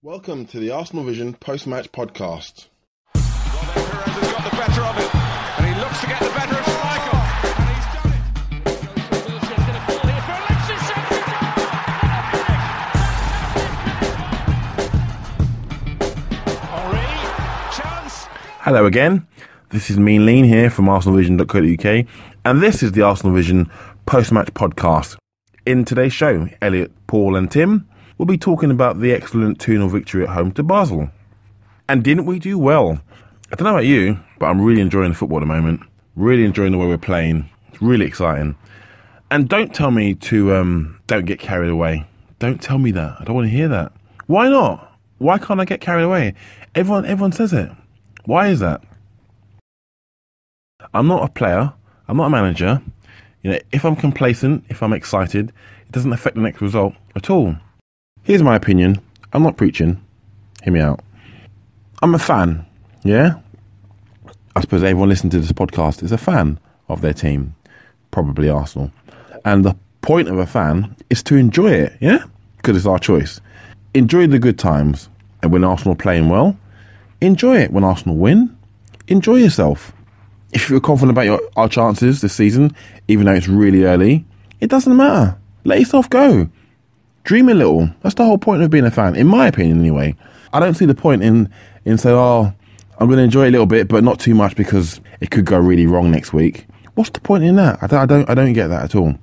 Welcome to the Arsenal Vision post-match podcast. Well, Perez has got the better of it, and he looks to get the better of and he's done it. Hello again. This is Mean Lean here from ArsenalVision.co.uk, and this is the Arsenal Vision post-match podcast. In today's show, Elliot, Paul, and Tim will be talking about the excellent 2 0 victory at home to Basel. And didn't we do well? I don't know about you, but I'm really enjoying the football at the moment. Really enjoying the way we're playing. It's really exciting. And don't tell me to um, don't get carried away. Don't tell me that. I don't want to hear that. Why not? Why can't I get carried away? Everyone, everyone says it. Why is that? I'm not a player. I'm not a manager. You know, if I'm complacent, if I'm excited, it doesn't affect the next result at all. Here's my opinion. I'm not preaching. Hear me out. I'm a fan. Yeah. I suppose everyone listening to this podcast is a fan of their team, probably Arsenal. And the point of a fan is to enjoy it. Yeah, because it's our choice. Enjoy the good times, and when Arsenal playing well, enjoy it. When Arsenal win, enjoy yourself if you're confident about your our chances this season, even though it's really early, it doesn't matter. Let yourself go. Dream a little. That's the whole point of being a fan, in my opinion, anyway. I don't see the point in in saying, "Oh, I'm going to enjoy it a little bit, but not too much because it could go really wrong next week." What's the point in that? I don't, I don't, I don't get that at all.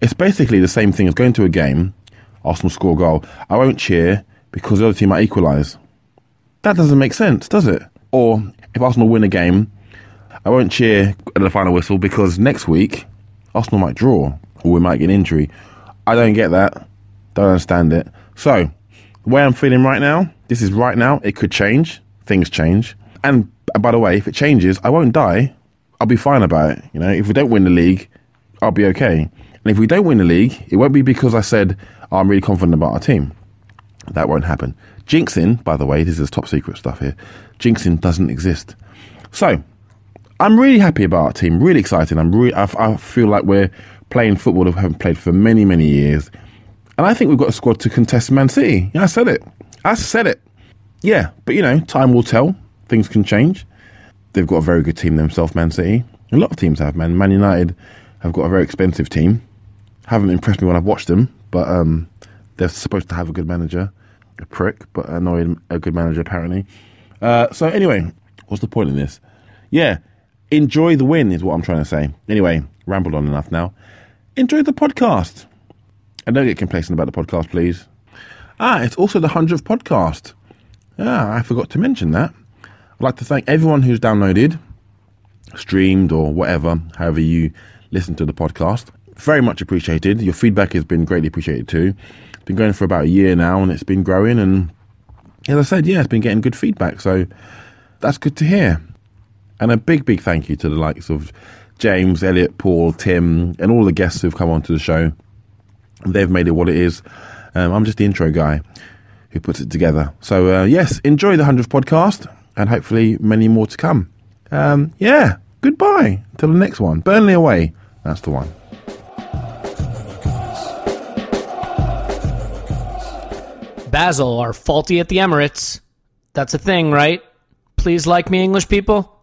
It's basically the same thing as going to a game. Arsenal score a goal. I won't cheer because the other team might equalise. That doesn't make sense, does it? Or if Arsenal win a game, I won't cheer at the final whistle because next week Arsenal might draw or we might get an injury. I don't get that. Don't understand it. So, the way I'm feeling right now, this is right now. It could change. Things change. And by the way, if it changes, I won't die. I'll be fine about it. You know, if we don't win the league, I'll be okay. And if we don't win the league, it won't be because I said oh, I'm really confident about our team. That won't happen. Jinxing, by the way, this is top secret stuff here. Jinxing doesn't exist. So, I'm really happy about our team. Really excited. I'm really. I, I feel like we're playing football we haven't played for many, many years, and I think we've got a squad to contest Man City. Yeah, I said it. I said it. Yeah, but you know, time will tell. Things can change. They've got a very good team themselves, Man City. A lot of teams have, man. Man United have got a very expensive team. Haven't impressed me when I've watched them, but um, they're supposed to have a good manager. A prick, but annoying, a good manager apparently. Uh, so anyway, what's the point of this? Yeah, enjoy the win is what I'm trying to say. Anyway, rambled on enough now. Enjoy the podcast. And don't get complacent about the podcast, please. Ah, it's also the 100th podcast. Ah, I forgot to mention that. I'd like to thank everyone who's downloaded, streamed, or whatever, however you listen to the podcast. Very much appreciated. Your feedback has been greatly appreciated too. It's been going for about a year now and it's been growing. And as I said, yeah, it's been getting good feedback. So that's good to hear. And a big, big thank you to the likes of James, Elliot, Paul, Tim, and all the guests who've come onto the show. They've made it what it is. Um, I'm just the intro guy who puts it together. So, uh, yes, enjoy the 100th podcast and hopefully many more to come. Um, yeah, goodbye until the next one. Burnley away. That's the one. Basel are faulty at the Emirates. That's a thing, right? Please like me, English people.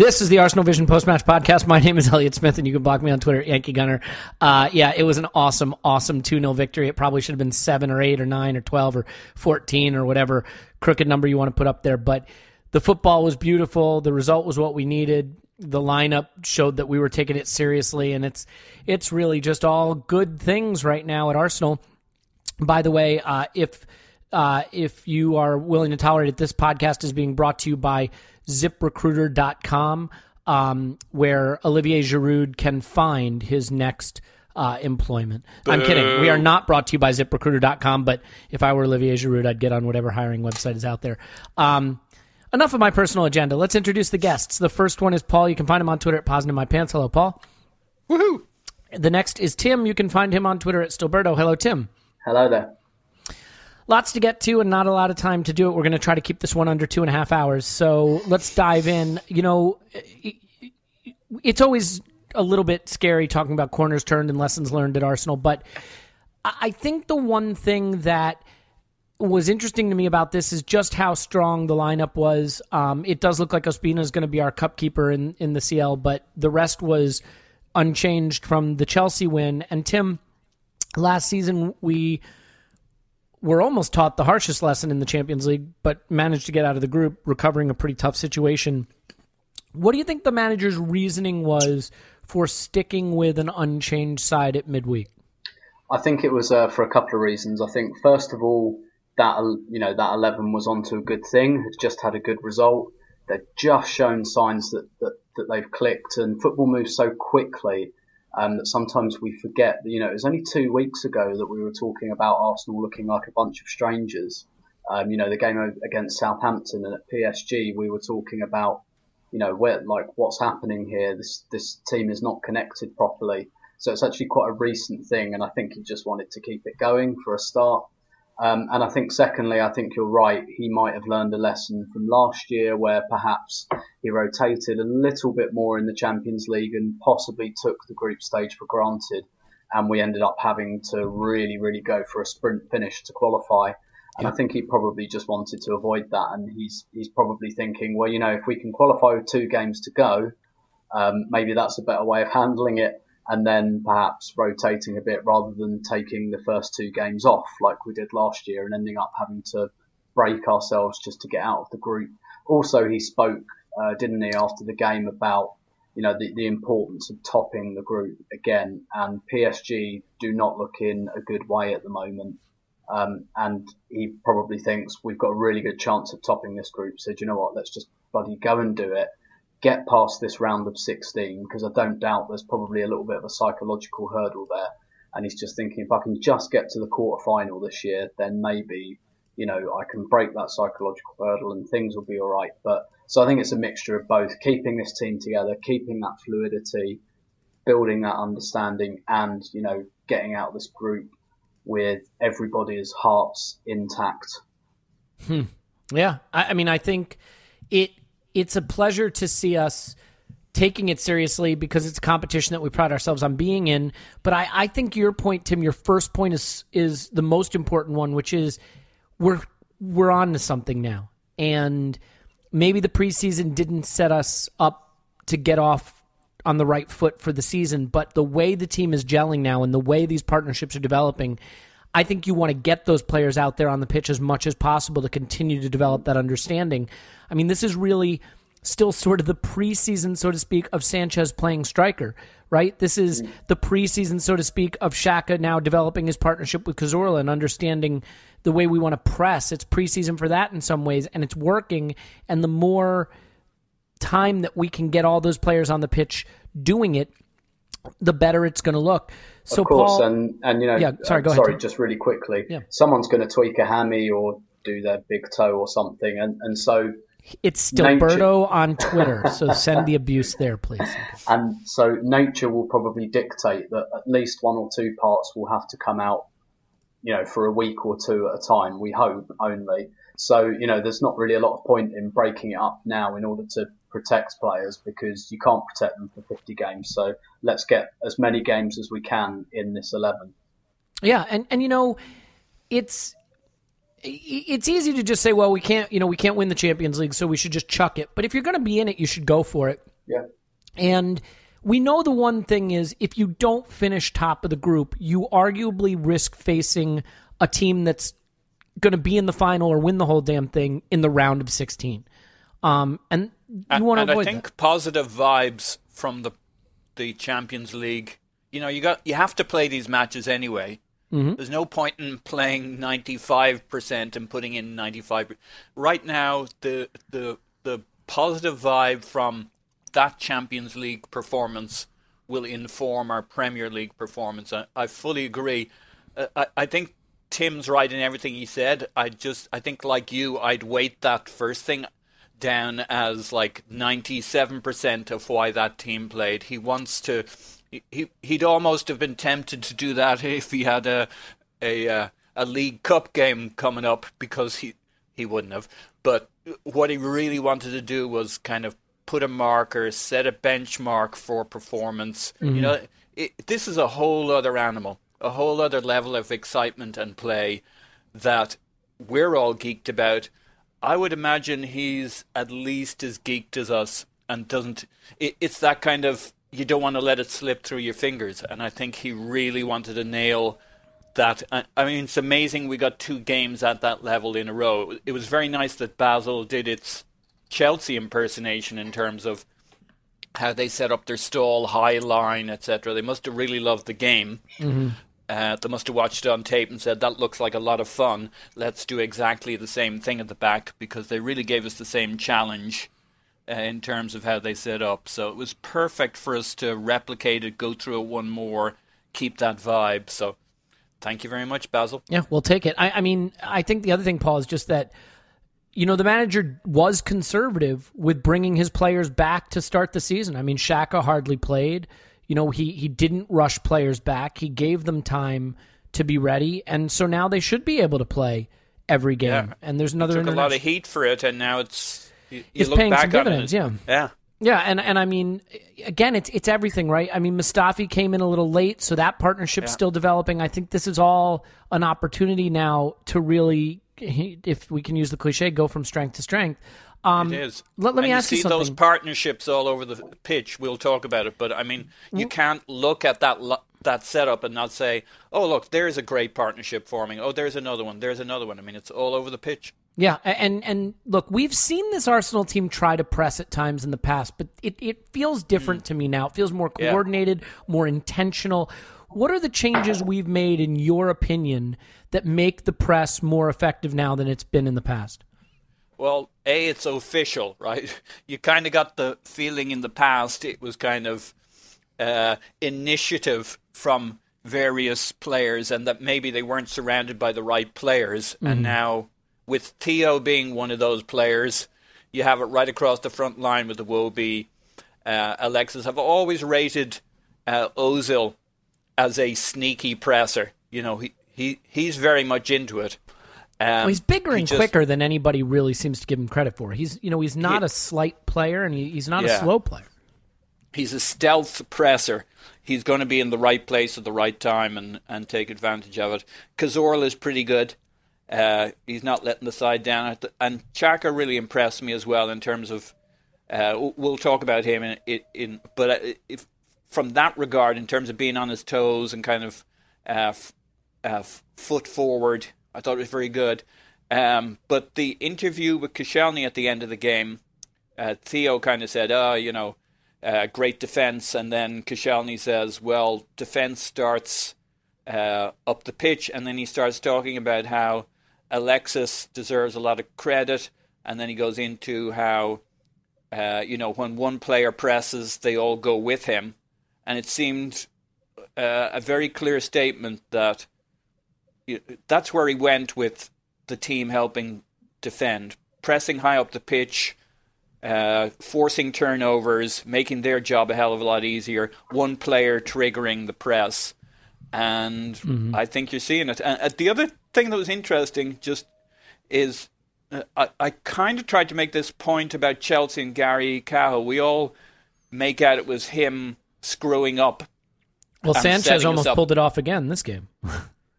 This is the Arsenal Vision post match podcast. My name is Elliot Smith, and you can block me on Twitter, Yankee Gunner. Uh, yeah, it was an awesome, awesome 2 0 victory. It probably should have been 7 or 8 or 9 or 12 or 14 or whatever crooked number you want to put up there. But the football was beautiful. The result was what we needed. The lineup showed that we were taking it seriously, and it's it's really just all good things right now at Arsenal. By the way, uh, if uh, if you are willing to tolerate it, this podcast is being brought to you by ziprecruiter.com, um, where Olivier Giroud can find his next uh, employment. I'm kidding. We are not brought to you by ziprecruiter.com, but if I were Olivier Giroud, I'd get on whatever hiring website is out there. Um, enough of my personal agenda. Let's introduce the guests. The first one is Paul. You can find him on Twitter at PoznanInMyPants. Hello, Paul. Woohoo! The next is Tim. You can find him on Twitter at Stillberto. Hello, Tim. Hello there. Lots to get to and not a lot of time to do it. We're going to try to keep this one under two and a half hours. So let's dive in. You know, it's always a little bit scary talking about corners turned and lessons learned at Arsenal, but I think the one thing that was interesting to me about this is just how strong the lineup was. Um, it does look like Ospina is going to be our cup keeper in, in the CL, but the rest was unchanged from the Chelsea win. And Tim, last season we were almost taught the harshest lesson in the Champions League, but managed to get out of the group, recovering a pretty tough situation. What do you think the manager's reasoning was for sticking with an unchanged side at midweek? I think it was uh, for a couple of reasons. I think first of all that you know that eleven was onto a good thing, had just had a good result. They've just shown signs that, that, that they've clicked, and football moves so quickly um, that sometimes we forget. That, you know, it was only two weeks ago that we were talking about Arsenal looking like a bunch of strangers. Um, you know, the game against Southampton and at PSG, we were talking about, you know, where like what's happening here. This this team is not connected properly. So it's actually quite a recent thing, and I think he just wanted to keep it going for a start. Um, and I think, secondly, I think you're right. He might have learned a lesson from last year where perhaps he rotated a little bit more in the Champions League and possibly took the group stage for granted. And we ended up having to really, really go for a sprint finish to qualify. And I think he probably just wanted to avoid that. And he's, he's probably thinking, well, you know, if we can qualify with two games to go, um, maybe that's a better way of handling it and then perhaps rotating a bit rather than taking the first two games off like we did last year and ending up having to break ourselves just to get out of the group. Also, he spoke, uh, didn't he, after the game about you know the, the importance of topping the group again, and PSG do not look in a good way at the moment. Um, and he probably thinks we've got a really good chance of topping this group. So do you know what? Let's just bloody go and do it get past this round of 16 because I don't doubt there's probably a little bit of a psychological hurdle there. And he's just thinking if I can just get to the quarter final this year, then maybe, you know, I can break that psychological hurdle and things will be all right. But so I think it's a mixture of both keeping this team together, keeping that fluidity, building that understanding and, you know, getting out of this group with everybody's hearts intact. Hmm. Yeah. I, I mean, I think it it's a pleasure to see us taking it seriously because it's a competition that we pride ourselves on being in. But I, I think your point, Tim, your first point is is the most important one, which is we're we're on to something now. And maybe the preseason didn't set us up to get off on the right foot for the season, but the way the team is gelling now and the way these partnerships are developing, I think you want to get those players out there on the pitch as much as possible to continue to develop that understanding. I mean, this is really still sort of the preseason, so to speak, of Sanchez playing striker, right? This is mm. the preseason, so to speak, of Xhaka now developing his partnership with Cazorla and understanding the way we want to press. It's preseason for that in some ways, and it's working. And the more time that we can get all those players on the pitch doing it, the better it's going to look. So of course, Paul, and and you know, Yeah, sorry, uh, go sorry, Tim. just really quickly, Yeah. someone's going to tweak a hammy or do their big toe or something, and and so it's nature- Stillberto on Twitter, so send the abuse there, please. and so nature will probably dictate that at least one or two parts will have to come out, you know, for a week or two at a time. We hope only. So you know, there's not really a lot of point in breaking it up now in order to protect players because you can't protect them for 50 games. So let's get as many games as we can in this 11. Yeah, and and you know, it's it's easy to just say, well, we can't, you know, we can't win the Champions League, so we should just chuck it. But if you're going to be in it, you should go for it. Yeah. And we know the one thing is if you don't finish top of the group, you arguably risk facing a team that's going to be in the final or win the whole damn thing in the round of 16. Um, and you want to and I think that. positive vibes from the the Champions League. You know, you got you have to play these matches anyway. Mm-hmm. There's no point in playing 95% and putting in 95. Right now, the the the positive vibe from that Champions League performance will inform our Premier League performance. I, I fully agree. Uh, I, I think Tim's right in everything he said. I just I think like you, I'd weight that first thing down as like 97% of why that team played. He wants to he, he he'd almost have been tempted to do that if he had a a uh, a League Cup game coming up because he he wouldn't have. But what he really wanted to do was kind of put a marker, set a benchmark for performance. You mm-hmm. know, it, this is a whole other animal, a whole other level of excitement and play that we're all geeked about. I would imagine he's at least as geeked as us and doesn't. It, it's that kind of you don't want to let it slip through your fingers, and I think he really wanted to nail that. I I mean, it's amazing we got two games at that level in a row. It was very nice that Basel did its Chelsea impersonation in terms of how they set up their stall, high line, etc. They must have really loved the game. Uh, they must have watched it on tape and said, that looks like a lot of fun. Let's do exactly the same thing at the back because they really gave us the same challenge uh, in terms of how they set up. So it was perfect for us to replicate it, go through it one more, keep that vibe. So thank you very much, Basel. Yeah, we'll take it. I, I mean, I think the other thing, Paul, is just that you know the manager was conservative with bringing his players back to start the season. I mean, Xhaka hardly played. You know, he he didn't rush players back. He gave them time to be ready, and so now they should be able to play every game. Yeah. And there's another Took a lot of heat for it, and now it's you, you It's paying back some dividends, it. yeah. yeah. Yeah, and and I mean, again, it's it's everything, right? I mean, Mustafi came in a little late, so that partnership's Yeah. still developing. I think this is all an opportunity now to really, if we can use the cliche, go from strength to strength. Um, It is. Let, let me and ask you you see those partnerships all over the pitch. We'll talk about it, but I mean, you can't look at that lo- that setup and not say, "Oh, look, there's a great partnership forming. Oh, there's another one. There's another one." I mean, it's all over the pitch. Yeah, and and look, we've seen this Arsenal team try to press at times in the past, but it, it feels different to me now. It feels more Mm. Yeah. coordinated, more intentional. What are the changes we've made, in your opinion, that make the press more effective now than it's been in the past? Well, a it's official, right? You kind of got the feeling in the past it was kind of uh, initiative from various players, and that maybe they weren't surrounded by the right players. And now, with Theo being one of those players, you have it right across the front line with Iwobi. Uh, Alexis, I've always rated uh, Ozil as a sneaky presser. You know, he, he he's very much into it. Um, Well, he's bigger he and just- quicker than anybody really seems to give him credit for. He's you know he's not He- a slight player and he, he's not a slow player. he's a stealth presser. He's going to be in the right place at the right time and, and take advantage of it. Cazorla is pretty good. Uh, he's not letting the side down. And Xhaka really impressed me as well in terms of. Uh, we'll talk about him in, in, in but uh, if, from that regard, in terms of being on his toes and kind of uh, f- uh, foot forward, I thought it was very good. Um, but the interview with Koscielny at the end of the game, uh, Theo kind of said, "Oh, you know, uh, great defense," and then Koscielny says, "Well, defense starts uh, up the pitch," and then he starts talking about how Alexis deserves a lot of credit, and then he goes into how, uh, you know, when one player presses, they all go with him, and it seemed uh, a very clear statement that you, that's where he went with the team helping defend, pressing high up the pitch, uh, forcing turnovers, making their job a hell of a lot easier. One player triggering the press, and mm-hmm. I think you're seeing it. And the other thing that was interesting just is uh, I, I kind of tried to make this point about Chelsea and Gary Cahill. We all make out it was him screwing up. Well, Sanchez almost pulled it off again this game.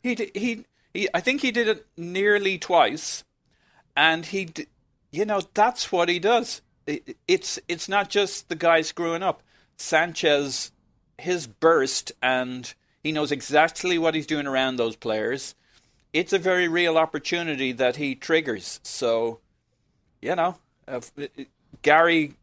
he, he he I think he did it nearly twice, and he you know that's what he does. It, it's it's not just the guy screwing up. Sanchez, his burst, and he knows exactly what he's doing around those players it's a very real opportunity that he triggers. So, you know, uh, Gary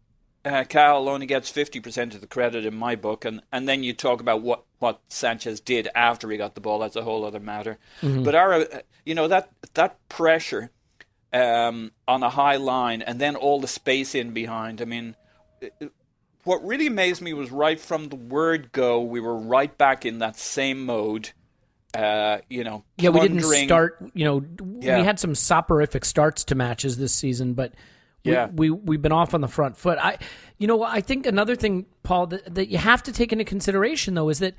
uh, Cahill only gets 50% of the credit in my book. And, and then you talk about what, what Sanchez did after he got the ball. That's a whole other matter. Mm-hmm. But, our, uh, you know, that, that pressure um, on a high line and then all the space in behind. I mean, what really amazed me was right from the word go, we were right back in that same mode uh, you know, yeah, we didn't start. You know, yeah. we had some soporific starts to matches this season, but yeah, we we've been off on the front foot. I, you know, I think another thing, Paul, that, that you have to take into consideration though is that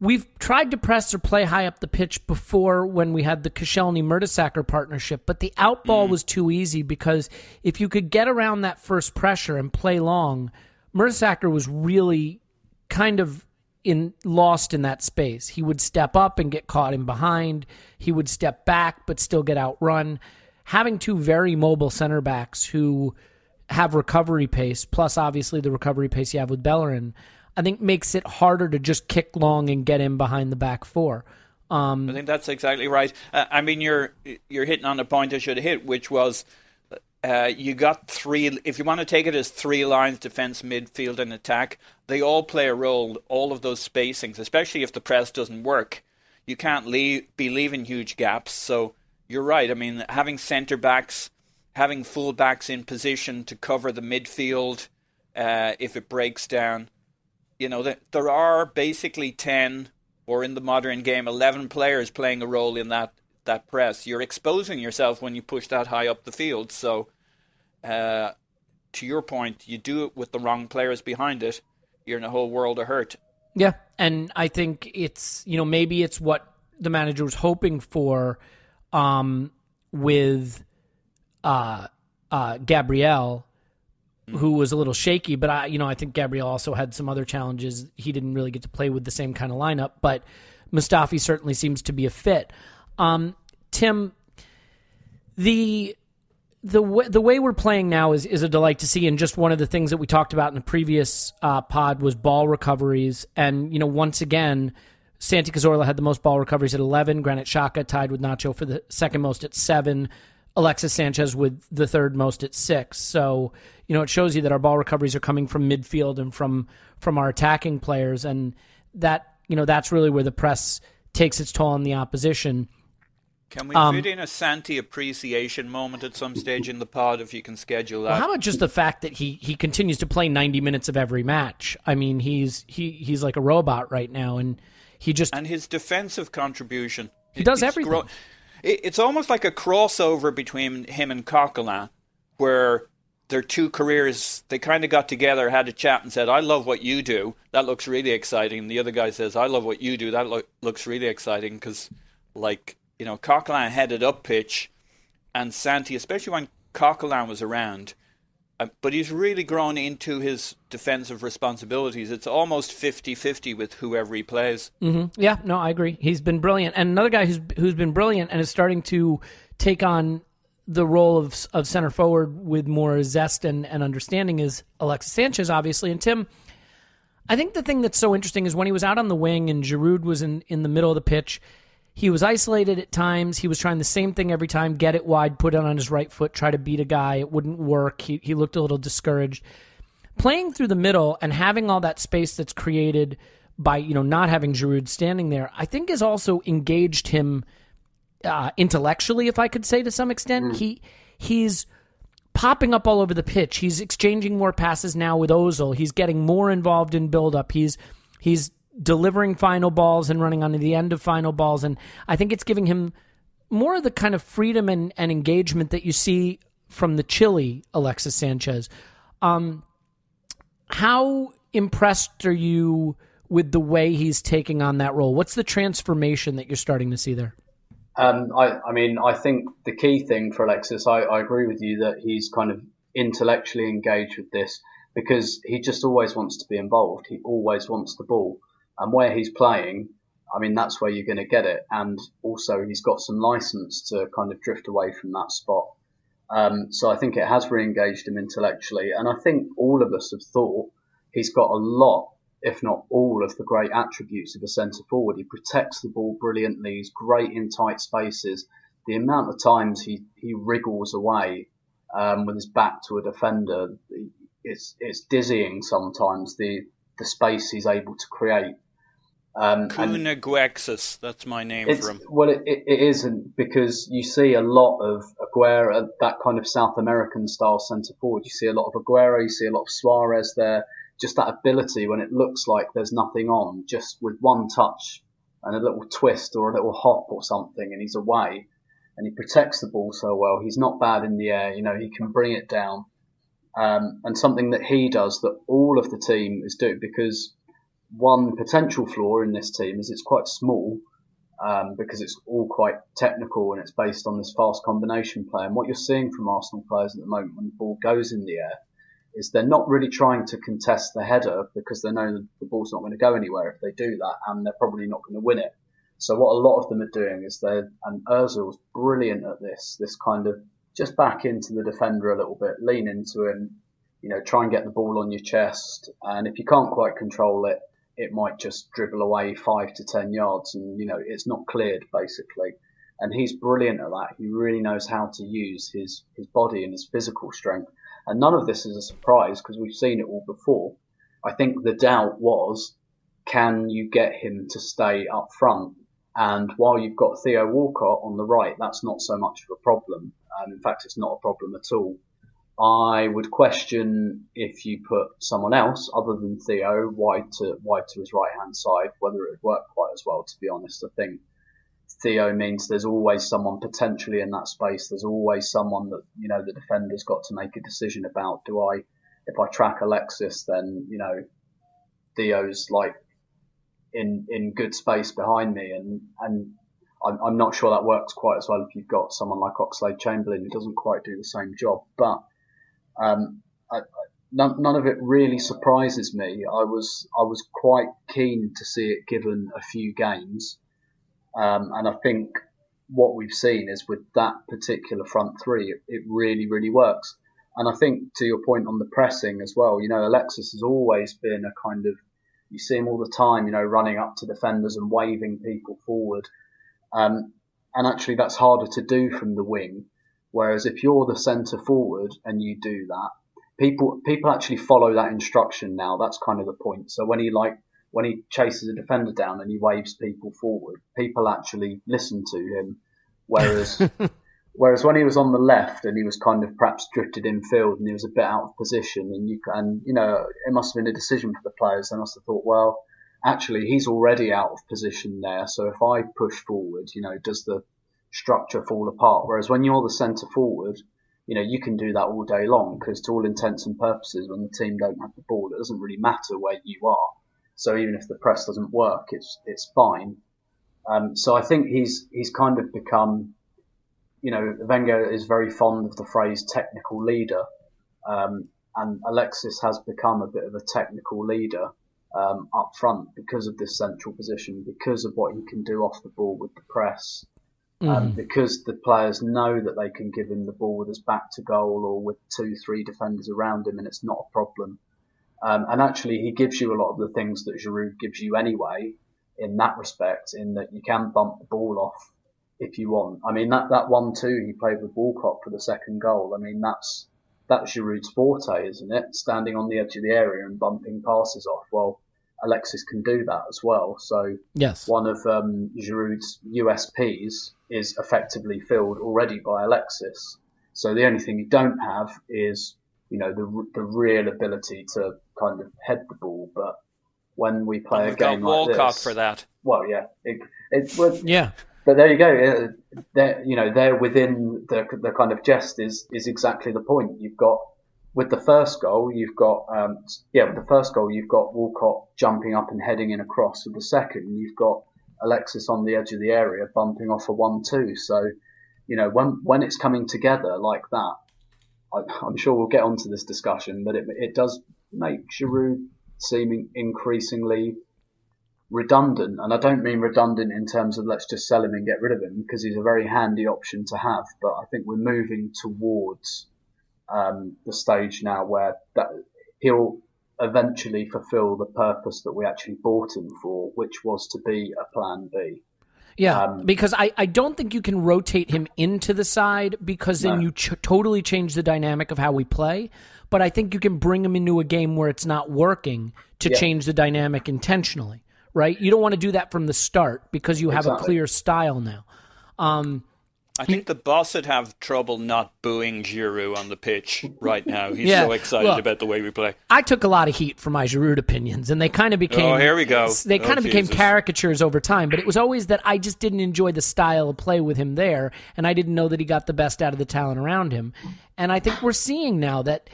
we've tried to press or play high up the pitch before when we had the Koscielny Mertesacker partnership, but the out ball mm. was too easy because if you could get around that first pressure and play long, Mertesacker was really kind of in lost in that space. He would step up and get caught in behind. He would step back but still get outrun. Having two very mobile center backs who have recovery pace, plus obviously the recovery pace you have with Bellerin, I think makes it harder to just kick long and get in behind the back four. Um, I think that's exactly right. Uh, I mean, you're you're hitting on the point I should hit, which was uh, you got three. If you want to take it as three lines: defense, midfield, and attack. They all play a role. All of those spacings, especially if the press doesn't work, you can't leave, be leaving huge gaps. So you're right. I mean, having centre backs, having full backs in position to cover the midfield uh, if it breaks down. You know, there are basically ten, or in the modern game, eleven players playing a role in that that press. You're exposing yourself when you push that high up the field. So uh, to your point, you do it with the wrong players behind it, you're in a whole world of hurt. Yeah, and I think it's you know maybe it's what the manager was hoping for um, with uh, uh, Gabriel, who was a little shaky. But I, you know, I think Gabriel also had some other challenges. He didn't really get to play with the same kind of lineup, but Mustafi certainly seems to be a fit. Um, Tim, the the way, the way we're playing now is, is a delight to see. And just one of the things that we talked about in the previous uh, pod was ball recoveries. And, you know, once again, Santi Cazorla had the most ball recoveries at 11. Granit Xhaka tied with Nacho for the second most at seven. Alexis Sanchez with the third most at six. So, you know, it shows you that our ball recoveries are coming from midfield and from from our attacking players. And that, you know, that's really where the press takes its toll on the opposition. Can we um, fit in a Santi appreciation moment at some stage in the pod if you can schedule that? Well, how about just the fact that he, he continues to play ninety minutes of every match? I mean, he's he he's like a robot right now, and he just and his defensive contribution. He does everything. Gro- it's almost like a crossover between him and Coquelin, where their two careers they kind of got together, had a chat, and said, "I love what you do. That looks really exciting." And the other guy says, "I love what you do. That lo- looks really exciting because, like." you know, Coquelin headed up pitch, and Santi, especially when Coquelin was around, but he's really grown into his defensive responsibilities. It's almost 50-50 with whoever he plays. Mm-hmm. Yeah, no, I agree. He's been brilliant, and another guy who's who's been brilliant and is starting to take on the role of of center forward with more zest and, and understanding is Alexis Sanchez, obviously, and Tim. I think the thing that's so interesting is when he was out on the wing and Giroud was in, in the middle of the pitch he was isolated at times. He was trying the same thing every time get it wide, put it on his right foot, try to beat a guy. It wouldn't work. He, he looked a little discouraged. Playing through the middle and having all that space that's created by you know not having Giroud standing there, I think has also engaged him uh, intellectually, if I could say to some extent. Mm. He he's popping up all over the pitch. He's exchanging more passes now with Ozil. He's getting more involved in build up. He's he's delivering final balls and running onto the end of final balls. And I think it's giving him more of the kind of freedom and, and engagement that you see from the Chile Alexis Sanchez. Um, how impressed are you with the way he's taking on that role? What's the transformation that you're starting to see there? Um, I, I, mean, I think the key thing for Alexis, I, I, agree with you that he's kind of intellectually engaged with this because he just always wants to be involved. He always wants the ball. And where he's playing, I mean, that's where you're going to get it. And also, he's got some license to kind of drift away from that spot. Um, so I think it has re-engaged him intellectually. And I think all of us have thought he's got a lot if not all, of the great attributes of a centre forward. He protects the ball brilliantly. He's great in tight spaces. The amount of times he, he wriggles away um, with his back to a defender, it's it's dizzying sometimes. The the space he's able to create. Um, that's my name for him. Well, it, it, it isn't because you see a lot of Aguero, that kind of South American style centre forward. You see a lot of Aguero, you see a lot of Suarez there just that ability when it looks like there's nothing on, just with one touch and a little twist or a little hop or something, and he's away. And he protects the ball so well. He's not bad in the air. You know, he can bring it down. Um, and something that he does that all of the team is doing because one potential flaw in this team is it's quite small um, because it's all quite technical and it's based on this fast combination play. And what you're seeing from Arsenal players at the moment when the ball goes in the air is they're not really trying to contest the header because they know the ball's not going to go anywhere if they do that, and they're probably not going to win it. So what a lot of them are doing is they're and Özil's brilliant at this. This kind of just back into the defender a little bit, lean into him, you know, try and get the ball on your chest, and if you can't quite control it, it might just dribble away five to ten yards, and you know it's not cleared basically. And he's brilliant at that. He really knows how to use his his body and his physical strength and none of this is a surprise because we've seen it all before. I think the doubt was, can you get him to stay up front? And while you've got Theo Walcott on the right, that's not so much of a problem. Um, in fact, it's not a problem at all. I would question if you put someone else other than Theo wide to wide to his right hand side, whether it would work quite as well. To be honest, I think Theo means there's always someone potentially in that space. There's always someone that you know the defender's got to make a decision about. Do I, if I track Alexis, then you know Theo's like in in good space behind me, and and I'm, I'm not sure that works quite as well if you've got someone like Oxlade Chamberlain who doesn't quite do the same job. But um, I, none, none of it really surprises me. I was I was quite keen to see it given a few games. Um, and I think what we've seen is with that particular front three, it, it, really, really works. And I think to your point on the pressing as well, you know, Alexis has always been a kind of, you see him all the time, you know, running up to defenders and waving people forward. Um, and actually, that's harder to do from the wing. Whereas if you're the centre forward and you do that, people people actually follow that instruction now. That's kind of the point. So when he like when he chases a defender down and he waves people forward, people actually listen to him. Whereas, whereas when he was on the left and he was kind of perhaps drifted in field and he was a bit out of position, and you and you know it must have been a decision for the players. They must have thought, well, actually he's already out of position there. So if I push forward, you know, does the structure fall apart? Whereas when you're the centre forward, you know, you can do that all day long because to all intents and purposes, when the team don't have the ball, it doesn't really matter where you are. So even if the press doesn't work, it's it's fine. Um, so I think he's he's kind of become, you know, Wenger is very fond of the phrase technical leader, um, and Alexis has become a bit of a technical leader um, up front because of this central position, because of what he can do off the ball with the press, mm. because the players know that they can give him the ball with his back to goal or with two, three defenders around him, and it's not a problem. Um, and actually, he gives you a lot of the things that Giroud gives you anyway, in that respect, in that you can bump the ball off if you want. I mean, that, that one two he played with Walcott for the second goal. I mean, that's that's Giroud's forte, isn't it? Standing on the edge of the area and bumping passes off. Well, Alexis can do that as well. So yes, one of um, Giroud's USPs is effectively filled already by Alexis. So the only thing you don't have is, you know, the the real ability to kind of head the ball. But when we play And a we've got game like Walcott this, for that. well, yeah, it, it, well, Yeah. but there you go. They're, you know, they're within the the kind of jest is is exactly the point. You've got with the first goal, you've got um, yeah, with the first goal, you've got Walcott jumping up and heading in across. With the second, you've got Alexis on the edge of the area bumping off a one-two. So, you know, when when it's coming together like that, I, I'm sure we'll get onto this discussion, but it it does make Giroud seeming increasingly redundant, and I don't mean redundant in terms of let's just sell him and get rid of him because he's a very handy option to have. But I think we're moving towards um, the stage now where that he'll eventually fulfil the purpose that we actually bought him for, which was to be a plan B. Yeah, Um, because I, I don't think you can rotate him into the side because then No. you ch- totally change the dynamic of how we play. But I think you can bring him into a game where it's not working to Yeah. change the dynamic intentionally, right? You don't want to do that from the start because you have a clear style now. Um, I think the boss would have trouble not booing Giroud on the pitch right now. He's Yeah, so excited look, about the way we play. I took a lot of heat for my Giroud opinions, and they kind of became. Oh, here we go. They Oh, kind of became Jesus. caricatures over time, but it was always that I just didn't enjoy the style of play with him there, and I didn't know that he got the best out of the talent around him. And I think we're seeing now that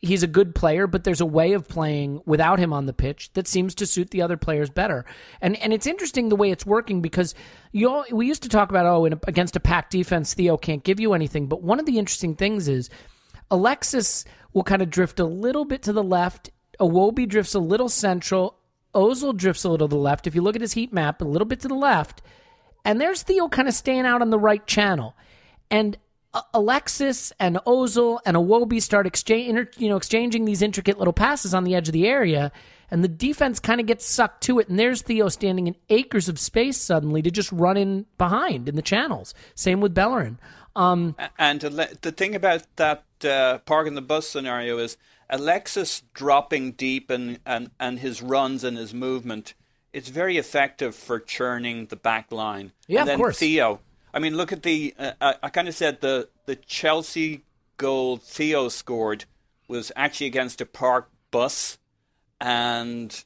he's a good player, but there's a way of playing without him on the pitch that seems to suit the other players better. And and it's interesting the way it's working because you all, we used to talk about oh, a, against a packed defense, Theo can't give you anything. But one of the interesting things is Alexis will kind of drift a little bit to the left. Iwobi drifts a little central. Ozil drifts a little to the left. If you look at his heat map, a little bit to the left. And there's Theo kind of staying out on the right channel. And Alexis and Ozil and Iwobi start exchange, inter, you know, exchanging these intricate little passes on the edge of the area, and the defense kind of gets sucked to it. And there's Theo standing in acres of space suddenly to just run in behind in the channels. Same with Bellerin. Um, And the thing about that uh, parking the bus scenario is Alexis dropping deep and, and, and his runs and his movement. It's very effective for churning the back line. Yeah, and of then course. Theo. I mean, look at the. Uh, I, I kind of said the the Chelsea goal Theo scored was actually against a park bus, and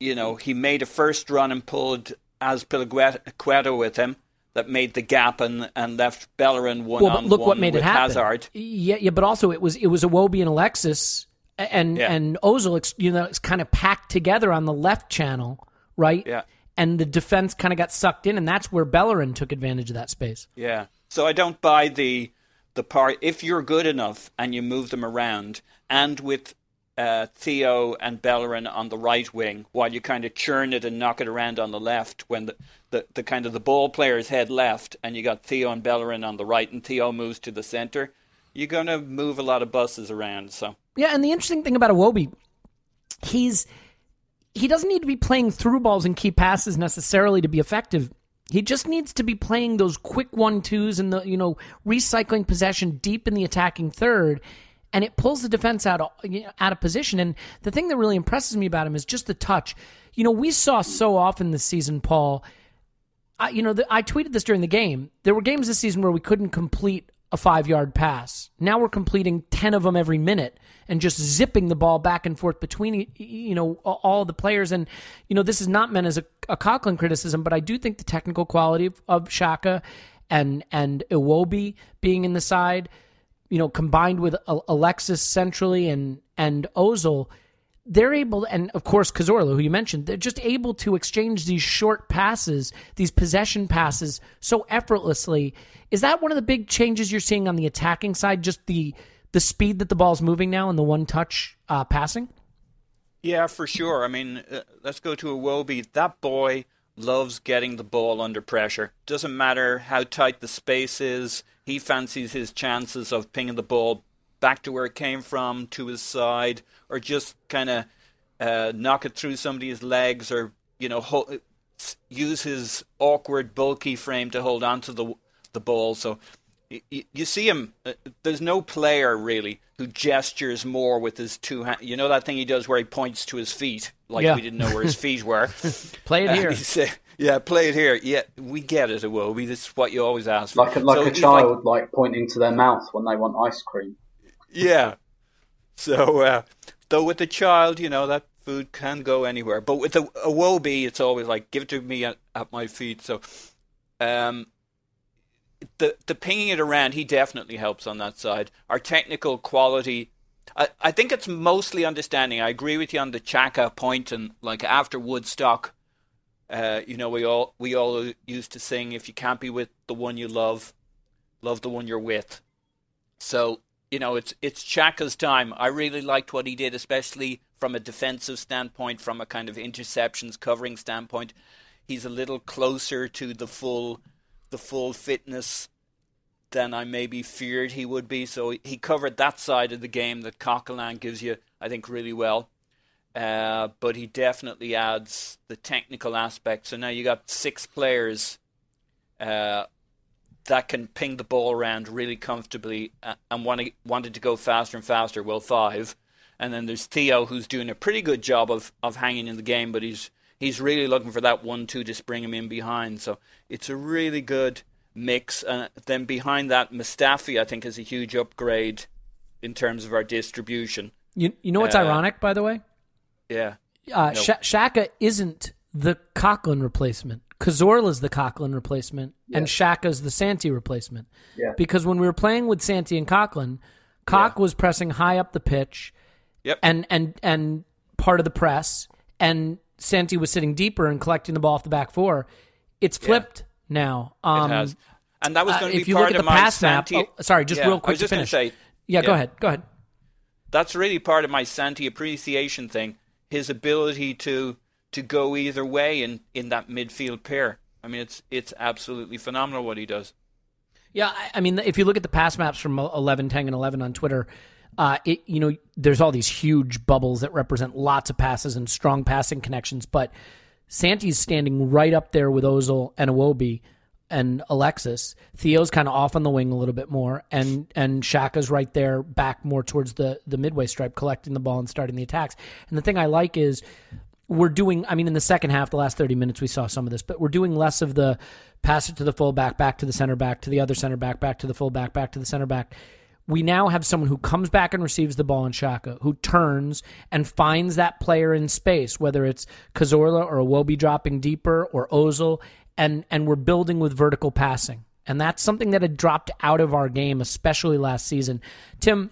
you know he made a first run and pulled as Azpilicueta with him that made the gap and and left Bellerin one well, on but look one what made with it happen. Hazard. Yeah, yeah, but also it was it was Iwobi and Alexis and Yeah. and Ozil. You know, it's kind of packed together on the left channel, right? Yeah. And the defense kind of got sucked in, and that's where Bellerin took advantage of that space. Yeah. So I don't buy the the part if you're good enough and you move them around and with uh, Theo and Bellerin on the right wing while you kind of churn it and knock it around on the left when the, the, the kind of the ball players head left and you got Theo and Bellerin on the right and Theo moves to the center, you're going to move a lot of buses around. So Yeah, and the interesting thing about Iwobi, he's he doesn't need to be playing through balls and key passes necessarily to be effective. He just needs to be playing those quick one twos and the you know recycling possession deep in the attacking third, and it pulls the defense out out of position. And the thing that really impresses me about him is just the touch. You know, we saw so often this season, Paul. I, you know, the, I tweeted this during the game. There were games this season where we couldn't complete a five yard pass. Now we're completing 10 of them every minute and just zipping the ball back and forth between, you know, all the players. And, you know, this is not meant as a, a Coquelin criticism, but I do think the technical quality of, of Xhaka and, and Iwobi being in the side, you know, combined with Alexis centrally and, and Ozil, they're able, and of course Cazorla, who you mentioned, they're just able to exchange these short passes, these possession passes, so effortlessly. Is that one of the big changes you're seeing on the attacking side? Just the the speed that the ball's moving now and the one touch uh, passing. Yeah, for sure. I mean, uh, let's go to Iwobi. That boy loves getting the ball under pressure. Doesn't matter how tight the space is. He fancies his chances of pinging the ball back to where it came from, to his side, or just kind of uh, knock it through somebody's legs, or you know, ho- use his awkward, bulky frame to hold on to the the ball. So y- y- you see him. Uh, there's no player really who gestures more with his two hands. You know that thing he does where he points to his feet, like Yeah. we didn't know where his feet were. Play it And here. he's, uh, Yeah, play it here. Yeah, we get it, Iwobi. This is what you always ask for. Like a, like So a he's child, like, pointing to their mouth when they want ice cream. Yeah. So, uh, though with the child, you know, that food can go anywhere. But with a, Iwobi, it's always like, give it to me at, at my feet. So, um, the the pinging it around, he definitely helps on that side. Our technical quality, I, I think it's mostly understanding. I agree with you on the Xhaka point, and like after Woodstock, uh, you know, we all we all used to sing, "If you can't be with the one you love, love the one you're with." So you know, it's it's Xhaka's time. I really liked what he did, especially from a defensive standpoint, from a kind of interceptions covering standpoint. He's a little closer to the full the full fitness than I maybe feared he would be. So he covered that side of the game that Coquelin gives you, I think, really well. Uh, but he definitely adds the technical aspect. So now you got six players uh, that can ping the ball around really comfortably uh, and wanted wanted to go faster and faster. Well, five, and then there's Theo who's doing a pretty good job of, of hanging in the game, but he's he's really looking for that one-two to bring him in behind. So it's a really good mix. And then behind that, Mustafi I think is a huge upgrade in terms of our distribution. You you know what's Uh, ironic, by the way? Yeah, Uh, No. Sha Xhaka isn't the Coquelin replacement. Cazorla's the Coquelin replacement, and Xhaka's the Santi replacement. Yeah. Because when we were playing with Santi and Coquelin, Coq was pressing high up the pitch, Yep. and and and part of the press, and Santi was sitting deeper and collecting the ball off the back four. It's flipped now. Um, it has. And that was uh, going to be if you part look at of the my pass map, Santi- oh, sorry, just Yeah, real I quick was just gonna finish. say, yeah, go ahead. Go ahead. that's really part of my Santi appreciation thing. His ability to to go either way in, in that midfield pair. I mean, it's it's absolutely phenomenal what he does. Yeah, I, mean, if you look at the pass maps from 11, 10, and 11 on Twitter, uh, it you know, there's all these huge bubbles that represent lots of passes and strong passing connections, but Santi's standing right up there with Ozil and Iwobi and Alexis. Theo's kind of off on the wing a little bit more, and and Xhaka's right there, back more towards the the midway stripe, collecting the ball and starting the attacks. And the thing I like is we're doing i mean in the second half the last 30 minutes we saw some of this but we're doing less of the pass it to the fullback back to the center back to the other center back back to the fullback back to the center back we now have someone who comes back and receives the ball in Xhaka, who turns and finds that player in space, whether it's Cazorla or Iwobi dropping deeper or Ozil, and and we're building with vertical passing. And that's something that had dropped out of our game, especially last season. Tim,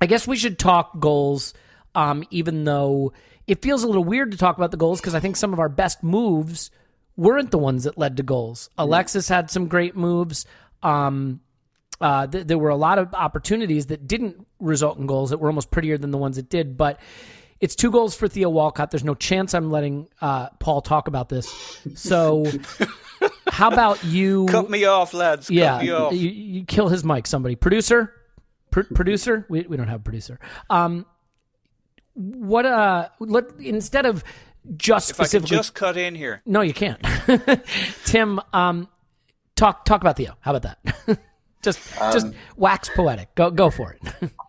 I guess we should talk goals, um, even though it feels a little weird to talk about the goals because I think some of our best moves weren't the ones that led to goals. Alexis had some great moves. Um, uh, th- there were a lot of opportunities that didn't result in goals that were almost prettier than the ones that did. But it's two goals for Theo Walcott. There's no chance I'm letting uh, Paul talk about this. So, how about you? Cut me off, lads. Cut yeah, me off. you, you kill his mic. Somebody, producer, Pr- producer. We we don't have a producer. Um, what uh, let instead of just if I could specifically. just cut in here. No, you can't. Tim, um, talk talk about Theo. How about that? just just Um, wax poetic. Go go for it.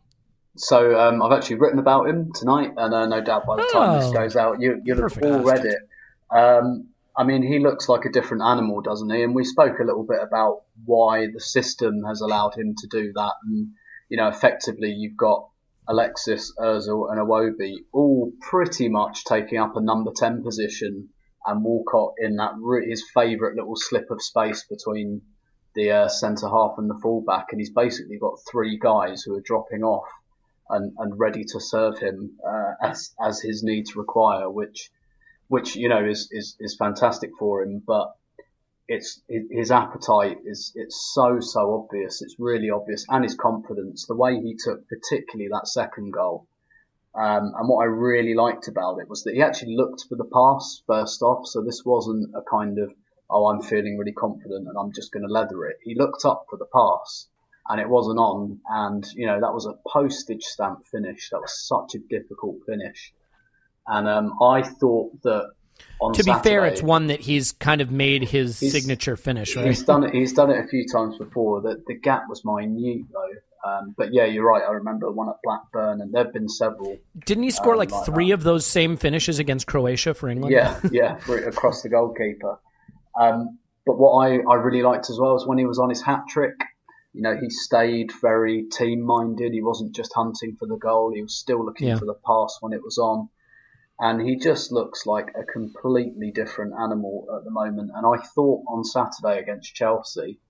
So um, I've actually written about him tonight, and uh, no doubt by the time this Oh. goes out, you, you'll have all read it. Um, I mean, he looks like a different animal, doesn't he? And we spoke a little bit about why the system has allowed him to do that. And, you know, effectively, you've got Alexis, Ozil, and Iwobi all pretty much taking up a number 10 position, and Walcott in that his favourite little slip of space between the uh, centre half and the fullback. And he's basically got three guys who are dropping off and, and ready to serve him uh, as as his needs require, which which you know is, is, is fantastic for him. But it's his appetite is it's so so obvious. It's really obvious, and his confidence, the way he took particularly that second goal. Um, and what I really liked about it was that he actually looked for the pass first off. So this wasn't a kind of oh I'm feeling really confident and I'm just going to leather it. He looked up for the pass and it wasn't on. And you know that was a postage stamp finish. That was such a difficult finish. And um, I thought that to be fair, it's one that he's kind of made his He's- signature finish, right? He's done it. He's done it a few times before. The the gap was minute though. Um, but yeah, you're right. I remember one at Blackburn, and there've been several. Didn't he score um, like like three that. of those same finishes against Croatia for England? Yeah, yeah, for, across the goalkeeper. Um, but what I, I really liked as well is when he was on his hat trick. You know, he stayed very team minded. He wasn't just hunting for the goal. He was still looking Yeah. for the pass when it was on. And he just looks like a completely different animal at the moment. And I thought on Saturday against Chelsea,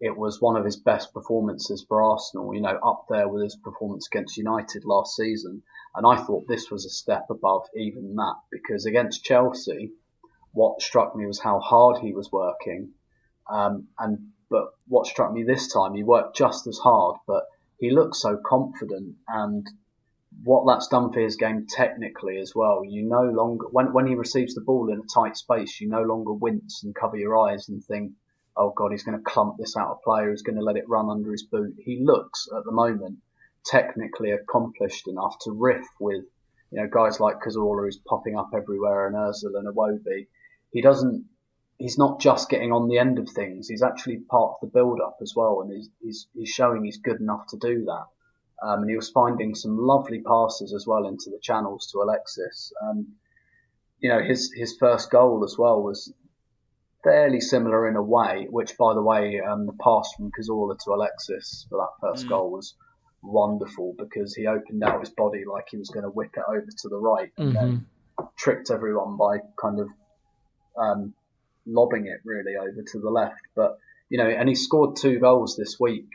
it was one of his best performances for Arsenal, you know, up there with his performance against United last season. And I thought this was a step above even that because against Chelsea, what struck me was how hard he was working. Um, and but what struck me this time, he worked just as hard, but he looked so confident and what that's done for his game technically as well. You no longer when when he receives the ball in a tight space, you no longer wince and cover your eyes and think, "Oh God, he's going to clump this out of play, or he's going to let it run under his boot." He looks at the moment technically accomplished enough to riff with, you know, guys like Cazorla who's popping up everywhere and Özil and Iwobi. He doesn't. He's not just getting on the end of things. He's actually part of the build-up as well, and he's, he's, he's showing he's good enough to do that. Um, and he was finding some lovely passes as well into the channels to Alexis. Um, you know, his his first goal as well was fairly similar in a way. Which, by the way, um, the pass from Cazorla to Alexis for that first goal was wonderful because he opened out his body like he was going to whip it over to the right and then tricked everyone by kind of um, lobbing it really over to the left. But you know, and he scored two goals this week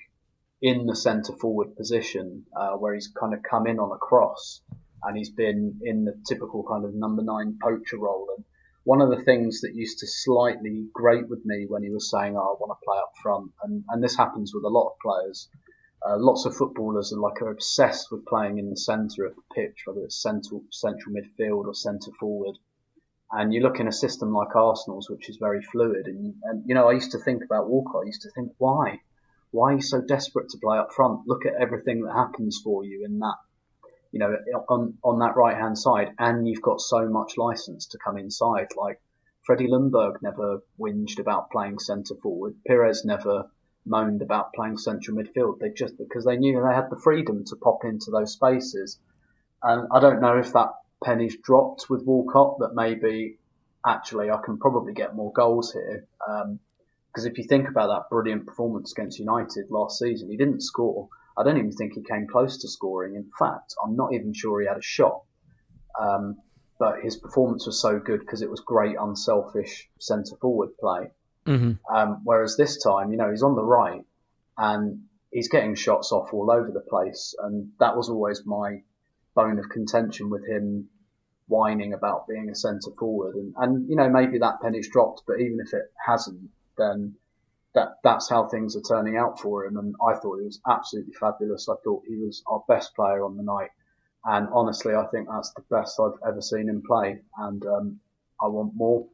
in the centre forward position, uh, where he's kind of come in on a cross and he's been in the typical kind of number nine poacher role. And one of the things that used to slightly grate with me when he was saying, oh, I want to play up front, and, and this happens with a lot of players. Uh, lots of footballers are like are obsessed with playing in the centre of the pitch, whether it's central central midfield or centre forward. And you look in a system like Arsenal's, which is very fluid. And, and you know, I used to think about Walcott. I used to think, why? Why are you so desperate to play up front? Look at everything that happens for you in that, you know, on on that right hand side, and you've got so much license to come inside. Like Freddie Ljungberg never whinged about playing centre forward. Pires never moaned about playing central midfield. They just because they knew they had the freedom to pop into those spaces. And I don't know if that penny's dropped with Walcott that maybe actually I can probably get more goals here. Um, Because if you think about that brilliant performance against United last season, he didn't score. I don't even think he came close to scoring. In fact, I'm not even sure he had a shot. Um, but his performance was so good because it was great, unselfish centre forward play. Um, whereas this time, you know, he's on the right and he's getting shots off all over the place. And that was always my bone of contention with him whining about being a centre forward. And, and, you know, maybe that penny's dropped, but even if it hasn't, then that, that's how things are turning out for him. And I thought he was absolutely fabulous. I thought he was our best player on the night. And honestly, I think that's the best I've ever seen him play. And, um, I want more.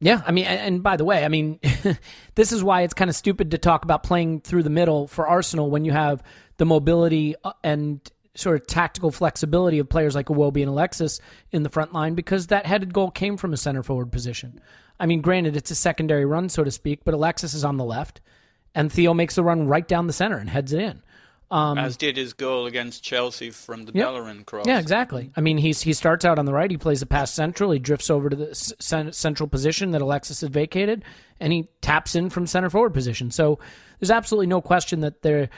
Yeah, I mean, and, by the way, I mean, this is why it's kind of stupid to talk about playing through the middle for Arsenal when you have the mobility uh, and sort of tactical flexibility of players like Iwobi and Alexis in the front line because that headed goal came from a center forward position. I mean, granted, it's a secondary run, so to speak, but Alexis is on the left, and Theo makes the run right down the center and heads it in. Um, As did his goal against Chelsea from the Yep. Bellerin cross. Yeah, exactly. I mean, he's he starts out on the right. He plays the pass central. He drifts over to the c- central position that Alexis had vacated, and he taps in from center forward position. So there's absolutely no question that there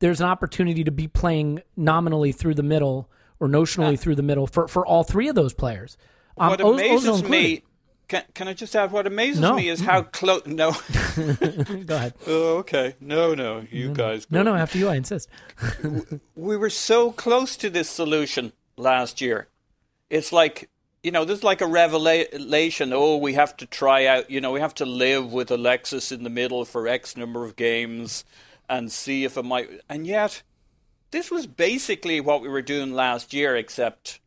there's an opportunity to be playing nominally through the middle or notionally through the middle for, for all three of those players. Um, What amazes me, can, can I just add? What amazes No. me is how close. No. Go ahead. oh, okay. No, no. You guys. Go. No, no, after you, I insist. we were so close to this solution last year. It's like, you know, there's like a revelation. Oh, we have to try out, you know, we have to live with Alexis in the middle for X number of games and see if it might. And yet, this was basically what we were doing last year, except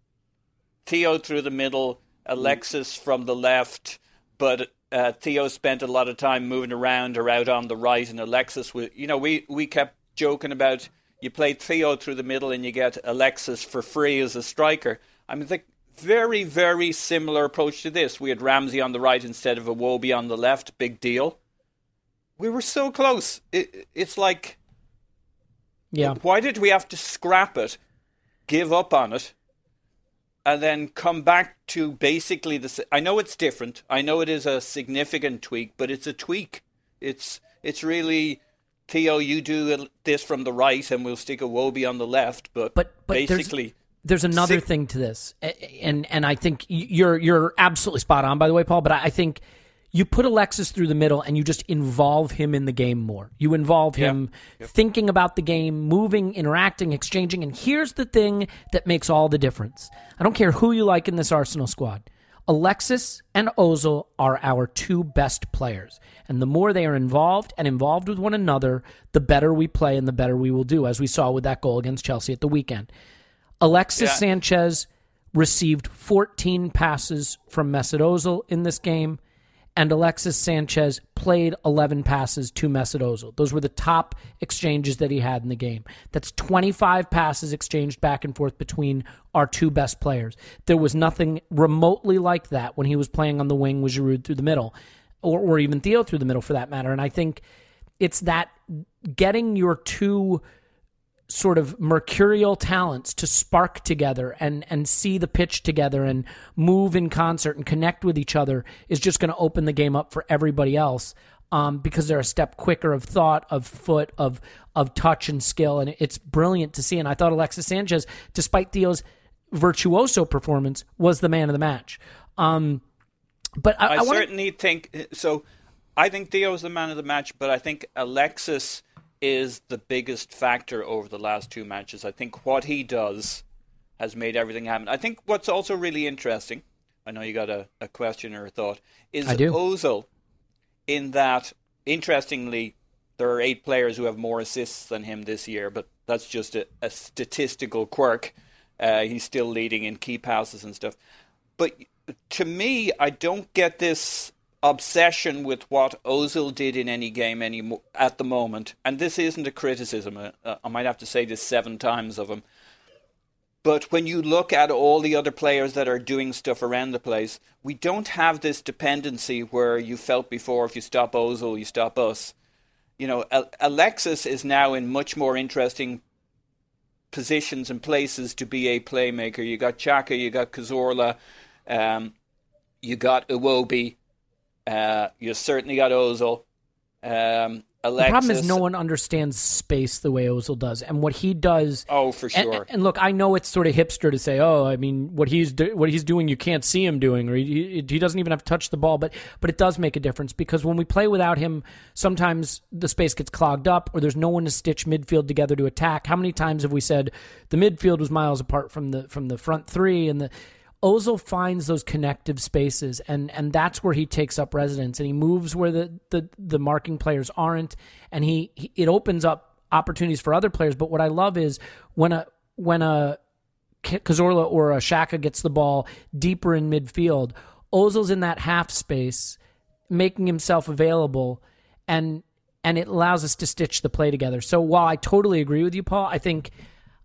Theo through the middle, Alexis from the left, but uh, Theo spent a lot of time moving around or out on the right, and Alexis was, you know, we, we kept joking about you play Theo through the middle and you get Alexis for free as a striker. I mean, the very, very similar approach to this. We had Ramsey on the right instead of Iwobi on the left. Big deal. We were so close. It, it's like, Yeah. why did we have to scrap it, give up on it, and then come back to basically the. I know it's different. I know it is a significant tweak, but it's a tweak. It's it's really Theo. You do this from the right, and we'll stick Iwobi on the left. But But but there's- basically, there's, another Six- thing to this, and and I think you're you're absolutely spot on. By the way, Paul, but I think you put Alexis through the middle and you just involve him in the game more. You involve him thinking about the game, moving, interacting, exchanging. And here's the thing that makes all the difference. I don't care who you like in this Arsenal squad. Alexis and Ozil are our two best players. And the more they are involved and involved with one another, the better we play and the better we will do, as we saw with that goal against Chelsea at the weekend. Alexis Yeah. Sanchez received 14 passes from Mesut Ozil in this game, and Alexis Sanchez played 11 passes to Mesut Ozil. Those were the top exchanges that he had in the game. That's 25 passes exchanged back and forth between our two best players. There was nothing remotely like that when he was playing on the wing with Giroud through the middle, or, or even Theo through the middle for that matter. And I think it's that getting your two sort of mercurial talents to spark together and and see the pitch together and move in concert and connect with each other is just going to open the game up for everybody else um, because they're a step quicker of thought of foot of of touch and skill and it's brilliant to see and I thought Alexis Sanchez despite Theo's virtuoso performance was the man of the match um, but I, I, I wanna- certainly think so. I think Theo's the man of the match, but I think Alexis is the biggest factor over the last two matches. I think what he does has made everything happen. I think what's also really interesting, I know you got a, a question or a thought, is I do. Ozil in that, interestingly, there are eight players who have more assists than him this year, but that's just a, a statistical quirk. Uh, he's still leading in key passes and stuff. But to me, I don't get this obsession with what Ozil did in any game any at the moment. And this isn't a criticism. Uh, I might have to say this seven times of him. But when you look at all the other players that are doing stuff around the place, we don't have this dependency where you felt before if you stop Ozil, you stop us. You know, Alexis is now in much more interesting positions and places to be a playmaker. You got Xhaka, you got Cazorla, um, you got Iwobi, uh, you certainly got Ozil. Um, the problem is no one understands space the way Ozil does and what he does Oh, for And- sure. And, look, I know it's sort of hipster to say, "Oh, I mean, what he's do- what he's doing, you can't see him doing, or he, he doesn't even have to touch the ball." But but it does make a difference because when we play without him, sometimes the space gets clogged up, or there's no one to stitch midfield together to attack. How many times have we said the midfield was miles apart from the from the front three, and the Ozil finds those connective spaces, and and that's where he takes up residence, and he moves where the the, the marking players aren't, and he, he it opens up opportunities for other players. But what I love is when a when a K- Cazorla or a Xhaka gets the ball deeper in midfield, Ozil's in that half space, making himself available, and and it allows us to stitch the play together. So while I totally agree with you, Paul, I think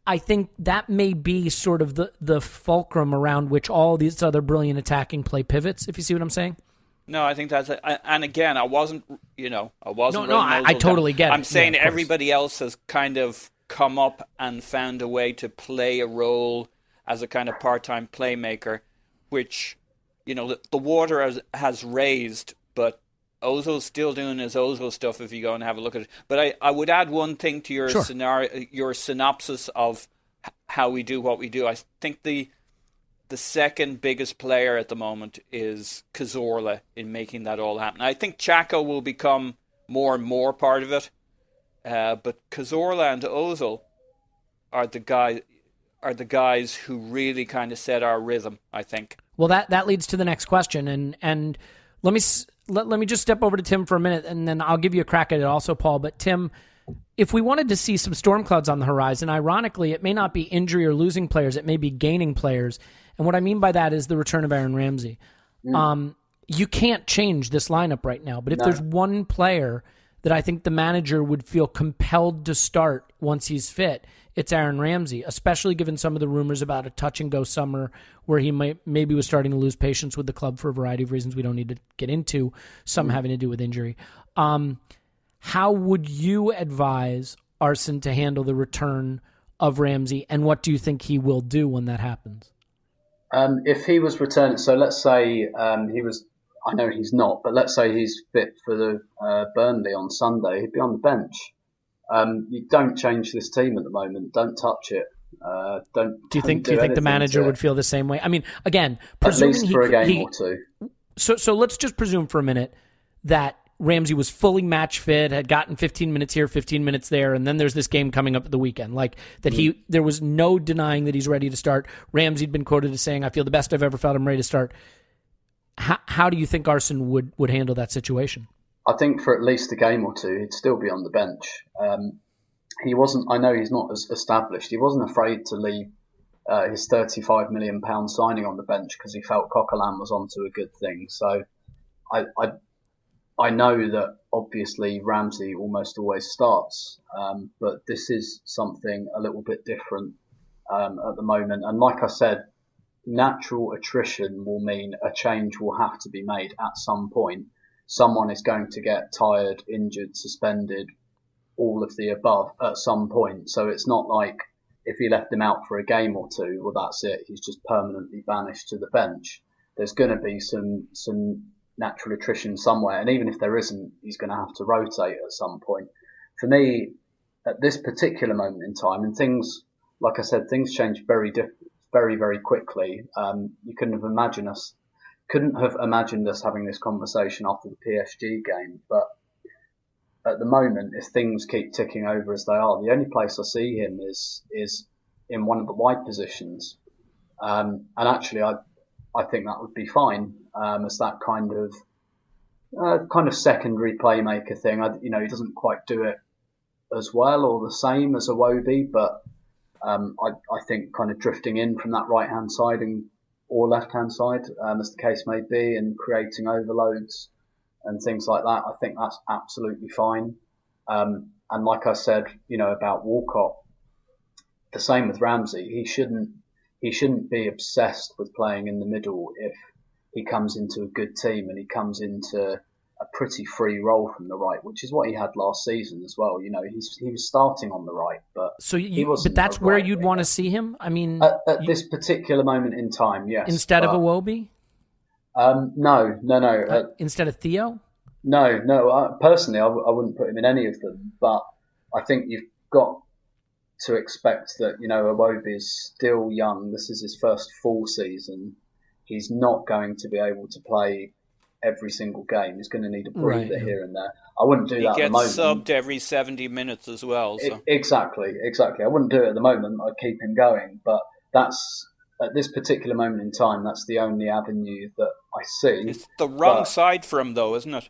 I think that may be sort of the the fulcrum around which all these other brilliant attacking play pivots. If you see what I'm saying. No, I think that's it. And again, I wasn't, you know, I wasn't. No, no, I- I totally down. get it. I'm saying Yeah, everybody else has kind of come up and found a way to play a role as a kind of part-time playmaker, which, you know, the, the water has, has raised, but Ozil's still doing his Ozil stuff if you go and have a look at it. But I, I would add one thing to your Sure. scenario, your synopsis of how we do what we do. I think the the second biggest player at the moment is Cazorla in making that all happen. I think Xhaka will become more and more part of it, uh, but Cazorla and Ozil are the guy are the guys who really kind of set our rhythm. I think. Well, that that leads to the next question, and and let me s- let, let me just step over to Tim for a minute, and then I'll give you a crack at it also, Paul. But Tim, if we wanted to see some storm clouds on the horizon, ironically, it may not be injury or losing players; it may be gaining players. And what I mean by that is the return of Aaron Ramsey. Um, you can't change this lineup right now, but if there's one player that I think the manager would feel compelled to start once he's fit, it's Aaron Ramsey, especially given some of the rumors about a touch and go summer where he might maybe was starting to lose patience with the club for a variety of reasons we don't need to get into, some having to do with injury. Um, how would you advise Arsene to handle the return of Ramsey, and what do you think he will do when that happens? Um, if he was returning, so let's say um, he was. I know he's not, but let's say he's fit for the uh, Burnley on Sunday. He'd be on the bench. Um, you don't change this team at the moment. Don't touch it. Uh, don't. Do you think? don't Do you think the manager would feel the same way? I mean, again, at presuming he, for a game he- or two? so so let's just presume for a minute that Ramsey was fully match fit, had gotten 15 minutes here, 15 minutes there, and then there's this game coming up at the weekend. Like that he there was no denying that he's ready to start. Ramsey'd been quoted as saying, "I feel the best I've ever felt. I'm ready to start." How, how do you think Arsene would would handle that situation? I think for at least a game or two, he'd still be on the bench. Um, he wasn't. I know he's not as established. He wasn't afraid to leave uh, his thirty-five million pound signing on the bench because he felt Coquelin was onto a good thing. So, I, I, I know that obviously Ramsey almost always starts, um, but this is something a little bit different um, at the moment. And like I said, natural attrition will mean a change will have to be made at some point. Someone is going to get tired, injured, suspended, all of the above at some point. So it's not like if he left him out for a game or two, well, that's it. He's just permanently banished to the bench. There's going to be some some natural attrition somewhere, and even if there isn't, he's going to have to rotate at some point. For me, at this particular moment in time, and things, like I said, things change very diff- very very quickly. Um, you couldn't have imagined us couldn't have imagined us having this conversation after the PSG game, but at the moment, if things keep ticking over as they are, the only place I see him is is in one of the wide positions, um, and actually, I I think that would be fine um, as that kind of uh, kind of secondary playmaker thing. I, you know, he doesn't quite do it as well or the same as Iwobi, but um, I, I think kind of drifting in from that right hand side and or left hand side, um, as the case may be, and creating overloads and things like that. I think that's absolutely fine. Um, and like I said, you know about Walcott, the same with Ramsey. He shouldn't he shouldn't be obsessed with playing in the middle if he comes into a good team and he comes into a pretty free role from the right, which is what he had last season as well. You know, he's he was starting on the right, but So he you, but that's where right you'd want to see him. I mean, at, at you- this particular moment in time. Yes, instead of but, Iwobi, um, no, no, no, uh, instead of Theo. no, no. Uh, personally, I, w- I wouldn't put him in any of them, but I think you've got to expect that you know Iwobi is still young. This is his first full season. He's not going to be able to play every single game. He's going to need a breather Right, yeah. here and there. I wouldn't do He that at the gets moment. subbed every 70 minutes as well. I- So. exactly, exactly. I wouldn't do it at the moment. I'd keep him going, but that's at this particular moment in time. That's the only avenue that I see. It's the wrong But- side for him, though, isn't it?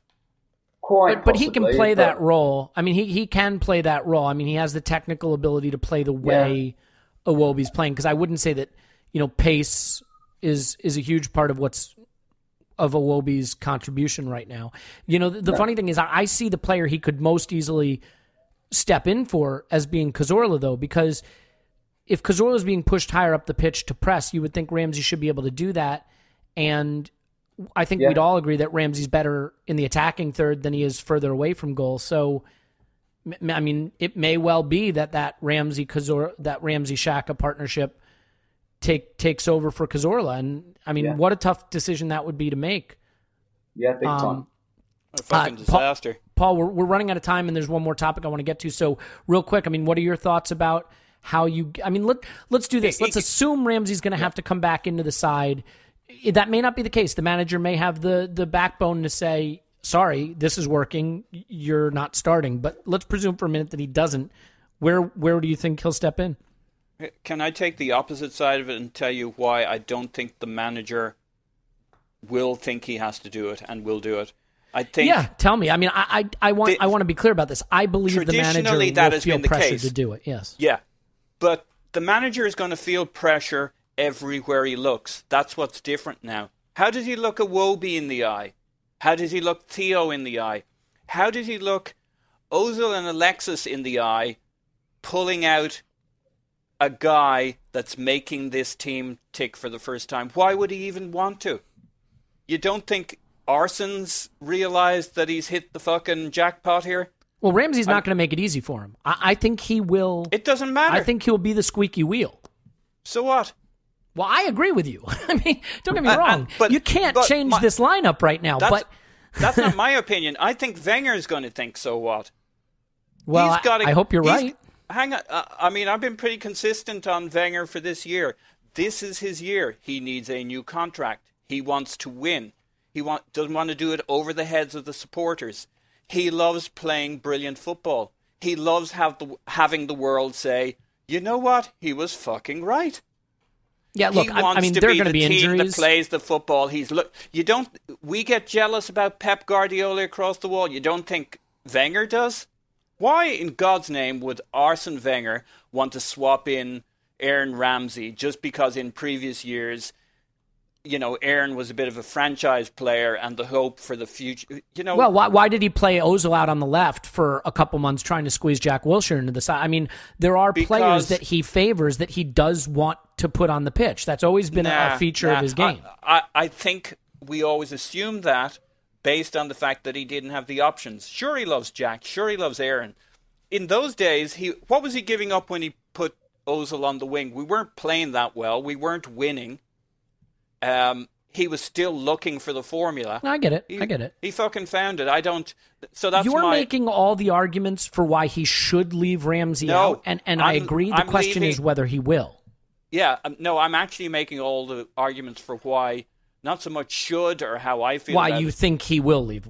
Quite, But, but he can play but- that role. I mean, he, he can play that role. I mean, he has the technical ability to play the way Iwobi's playing. Because I wouldn't say that you know pace is is a huge part of what's of Iwobi's contribution right now. You know, the, the funny thing is, I, I see the player he could most easily step in for as being Cazorla, though, because if Cazorla is being pushed higher up the pitch to press, you would think Ramsey should be able to do that. And I think Yeah. we'd all agree that Ramsey's better in the attacking third than he is further away from goal. So, I mean, it may well be that that Ramsey Kazor that Ramsey Xhaka partnership take takes over for Cazorla, and I mean, Yeah. what a tough decision that would be to make. Yeah, big time. Um, A fucking Uh, Paul- disaster. Paul, we're, we're running out of time, and there's one more topic I want to get to. So, real quick, I mean, what are your thoughts about how you? I mean, let let's do this. He- Let's he- assume Ramsey's going to have to come back into the side. That may not be the case. The manager may have the the backbone to say, "Sorry, this is working. You're not starting." But let's presume for a minute that he doesn't. Where where do you think he'll step in? Can I take the opposite side of it and tell you why I don't think the manager will think he has to do it and will do it? I think Yeah, tell me. I mean, I I, I want The- I want to be clear about this. I believe the manager will that has feel been the pressured case. to do it. Yes. Yeah, but the manager is going to feel pressure everywhere he looks. That's what's different now. How does he look at Iwobi in the eye? How does he look Theo in the eye? How does he look Ozil and Alexis in the eye, pulling out a guy that's making this team tick for the first time? Why would he even want to? You don't think Arsene's realized that he's hit the fucking jackpot here? Well, Ramsey's not going to make it easy for him. I, I think he will. It doesn't matter. I think he'll be the squeaky wheel. so what? Well, I agree with you. I mean, don't get me wrong. but- you can't but change my- this lineup right now. That's, But that's not my opinion. I think Wenger's going to think so what. well, I, I hope you're right. Hang on. Uh, I mean, I've been pretty consistent on Wenger for this year. This is his year. He needs a new contract. He wants to win. He want, doesn't want to do it over the heads of the supporters. He loves playing brilliant football. He loves have the, having the world say, you know what? He was fucking right. Yeah, look, I, I mean, to there are going to the be team injuries. that plays the football. He's look. You don't. We get jealous about Pep Guardiola across the wall. You don't think Wenger does? Why in God's name would Arsene Wenger want to swap in Aaron Ramsey just because in previous years, you know, Aaron was a bit of a franchise player and the hope for the future. You know, Well, why, why did he play Ozil out on the left for a couple months trying to squeeze Jack Wilshere into the side? I mean, there are players that he favors that he does want to put on the pitch. That's always been a- Nah, a feature nah. of his game. I, I, I think we always assumed that based on the fact that he didn't have the options. Sure, he loves Jack. Sure, he loves Aaron. In those days, he what was he giving up when he put Ozil on the wing? We weren't playing that well. We weren't winning. Um, he was still looking for the formula. I get it. He, I get it. He fucking found it. I don't. So that's You're my. making all the arguments for why he should leave Ramsey No, out, and, and I I'm- agree. The I'm question leaving- is whether he will. Yeah, um, no, I'm actually making all the arguments for why, not so much should or how I feel. Why you it. think he will leave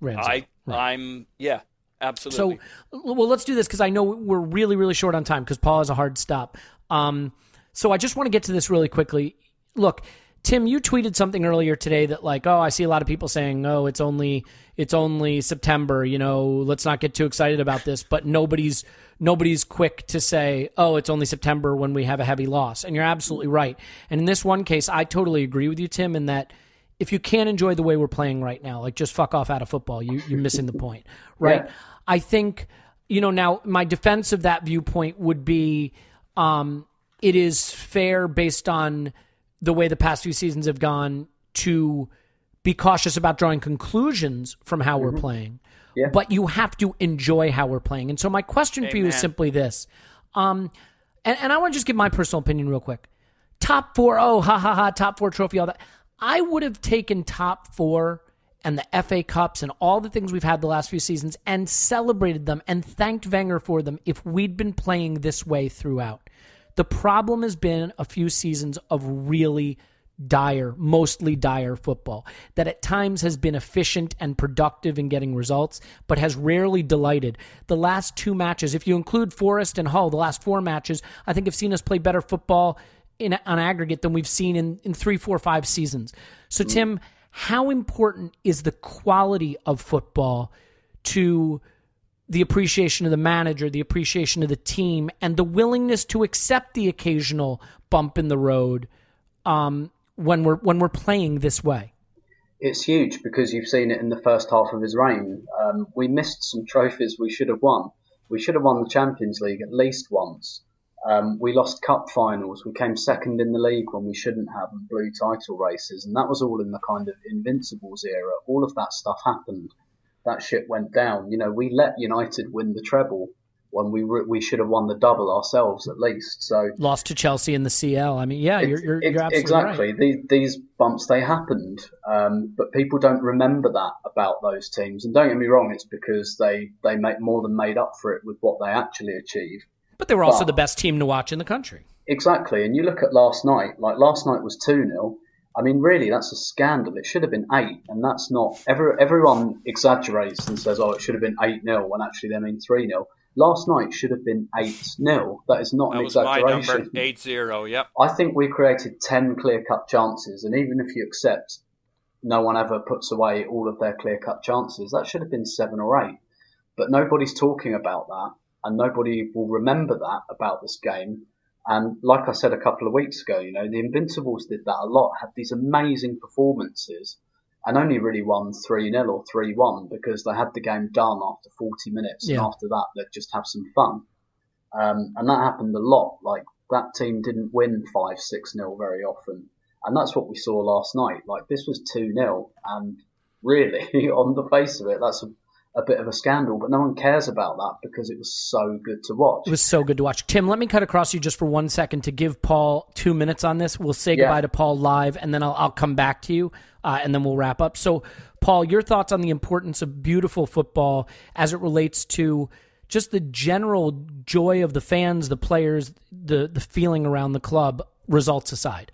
Ramsey? I Right. I'm yeah, absolutely. So, well, let's do this because I know we're really, really short on time because Paul has a hard stop. Um, so I just want to get to this really quickly. Look, Tim, you tweeted something earlier today that like, oh, I see a lot of people saying, oh, it's only it's only September. You know, let's not get too excited about this. But nobody's nobody's quick to say, oh, it's only September when we have a heavy loss. And you're absolutely right. And in this one case, I totally agree with you, Tim, in that if you can't enjoy the way we're playing right now, like just fuck off out of football, you, you're missing the point, right? Yeah. I think, you know, now my defense of that viewpoint would be um, it is fair based on the way the past few seasons have gone to be cautious about drawing conclusions from how we're playing. Yeah. But you have to enjoy how we're playing. And so my question for you is simply this. Um, and, and I want to just give my personal opinion real quick. Top four, oh, ha ha ha, top four trophy, all that. I would have taken top four and the FA Cups and all the things we've had the last few seasons and celebrated them and thanked Wenger for them if we'd been playing this way throughout. The problem has been a few seasons of really dire, mostly dire football that at times has been efficient and productive in getting results, but has rarely delighted. The last two matches, if you include Forest and Hull, the last four matches, I think have seen us play better football in on aggregate than we've seen in, in three, four, five seasons. So, mm. Tim, how important is the quality of football to the appreciation of the manager, the appreciation of the team, and the willingness to accept the occasional bump in the road um, when we're when we're playing this way. It's huge because you've seen it in the first half of his reign. Um, we missed some trophies we should have won. We should have won the Champions League at least once. Um, we lost cup finals. We came second in the league when we shouldn't have and blew title races. And that was all in the kind of Invincibles era. All of that stuff happened. That shit went down. You know, we let United win the treble when we re- we should have won the double ourselves at least. So Lost to Chelsea in the CL. I mean, yeah, you're you're, you're absolutely exactly. right. These, these bumps they happened, um, but people don't remember that about those teams. And don't get me wrong, it's because they they make more than made up for it with what they actually achieved. But they were also But- the best team to watch in the country. Exactly. And you look at last night. Like last night was two 0 I mean, really, that's a scandal. It should have been eight, and that's not. Every, everyone exaggerates and says, "Oh, it should have been eight 0 when actually they mean three 0 Last night should have been eight 0 That is not that an was my exaggeration. number eight zero. Yep. I think we created 10 clear cut chances, and even if you accept no one ever puts away all of their clear cut chances, that should have been seven or eight. But nobody's talking about that, and nobody will remember that about this game. And like I said a couple of weeks ago, you know, the Invincibles did that a lot, had these amazing performances, and only really won 3 0 or 3 1 because they had the game done after 40 minutes, Yeah. and after that, they'd just have some fun. Um, and that happened a lot. Like that team didn't win five, six nil very often, and that's what we saw last night. Like this was two 0 and really, on the face of it, that's a a bit of a scandal, but no one cares about that because it was so good to watch. It was so good to watch. Tim, let me cut across you just for one second to give Paul two minutes on this. We'll say Yeah. goodbye to Paul live, and then I'll, I'll come back to you, uh, and then we'll wrap up. So, Paul, your thoughts on the importance of beautiful football as it relates to just the general joy of the fans, the players, the the feeling around the club, results aside.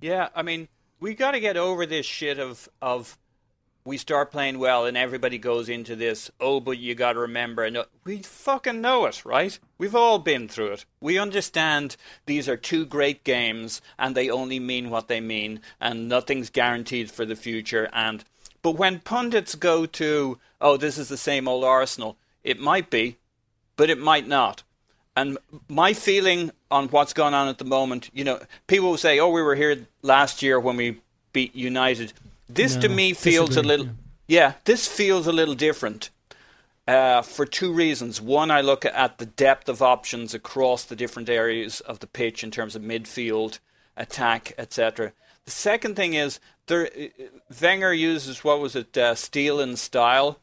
Yeah, I mean, we got to get over this shit of of we start playing well and everybody goes into this. Oh, but you got to remember, and uh, we fucking know it, right? We've all been through it. We understand these are two great games and they only mean what they mean, and nothing's guaranteed for the future. And but when pundits go to, oh, this is the same old Arsenal, it might be, but it might not. And my feeling on what's going on at the moment, you know, people will say, "Oh, we were here last year when we beat United." This to me feels disagree, a little, yeah. this feels a little different uh, for two reasons. One, I look at the depth of options across the different areas of the pitch in terms of midfield, attack, etc. The second thing is there. Wenger uses what was it, uh, steel and style.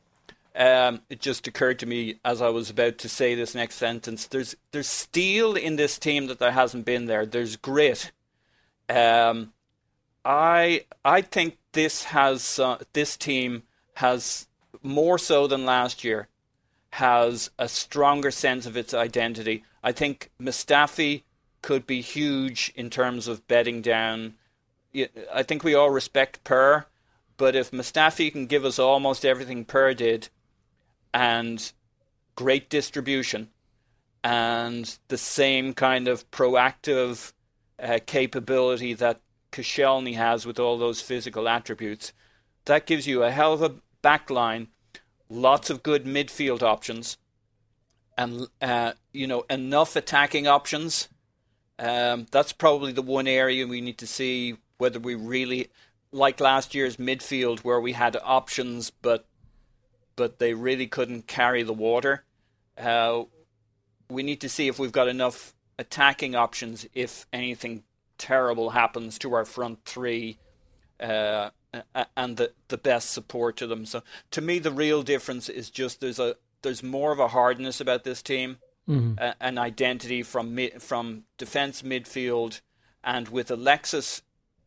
Um, it just occurred to me as I was about to say this next sentence. There's there's steel in this team that there hasn't been there. There's grit. Um, I I think this has uh, this team has more so than last year has a stronger sense of its identity. I think Mustafi could be huge in terms of bedding down. I think we all respect Per, but if Mustafi can give us almost everything Per did, and great distribution, and the same kind of proactive uh, capability that Koscielny has with all those physical attributes, that gives you a hell of a back line, lots of good midfield options, and uh, you know enough attacking options. Um, that's probably the one area we need to see whether we really like last year's midfield where we had options but but they really couldn't carry the water. Uh, we need to see if we've got enough attacking options if anything terrible happens to our front three uh, and the, the best support to them. So to me, the real difference is just there's a there's more of a hardness about this team, a, an identity from mid, from defense midfield, and with Alexis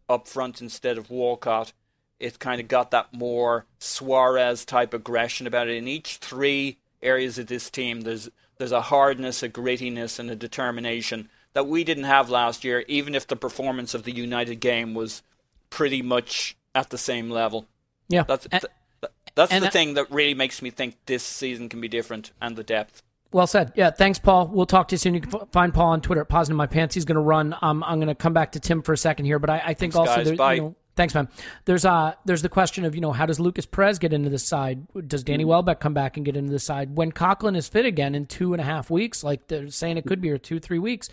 up front instead of Walcott, it's kind of got that more Suarez type aggression about it. In each three areas of this team, there's there's a hardness, a grittiness, and a determination that we didn't have last year. Even if the performance of the United game was pretty much at the same level, Yeah, that's And- th- th- that's the I- thing that really makes me think this season can be different, and the depth. Well said. Yeah, thanks, Paul. We'll talk to you soon. You can find Paul on Twitter at PoznanInMyPants. He's going to run. Um, I'm going to come back to Tim for a second here, but I, I think Thanks, also guys. there, Bye. you know, thanks, man. There's uh, there's the question of you know how does Lucas Perez get into the side? Does Mm-hmm. Danny Welbeck come back and get into the side when Coquelin is fit again in two and a half weeks? Like they're saying it could be or two three weeks.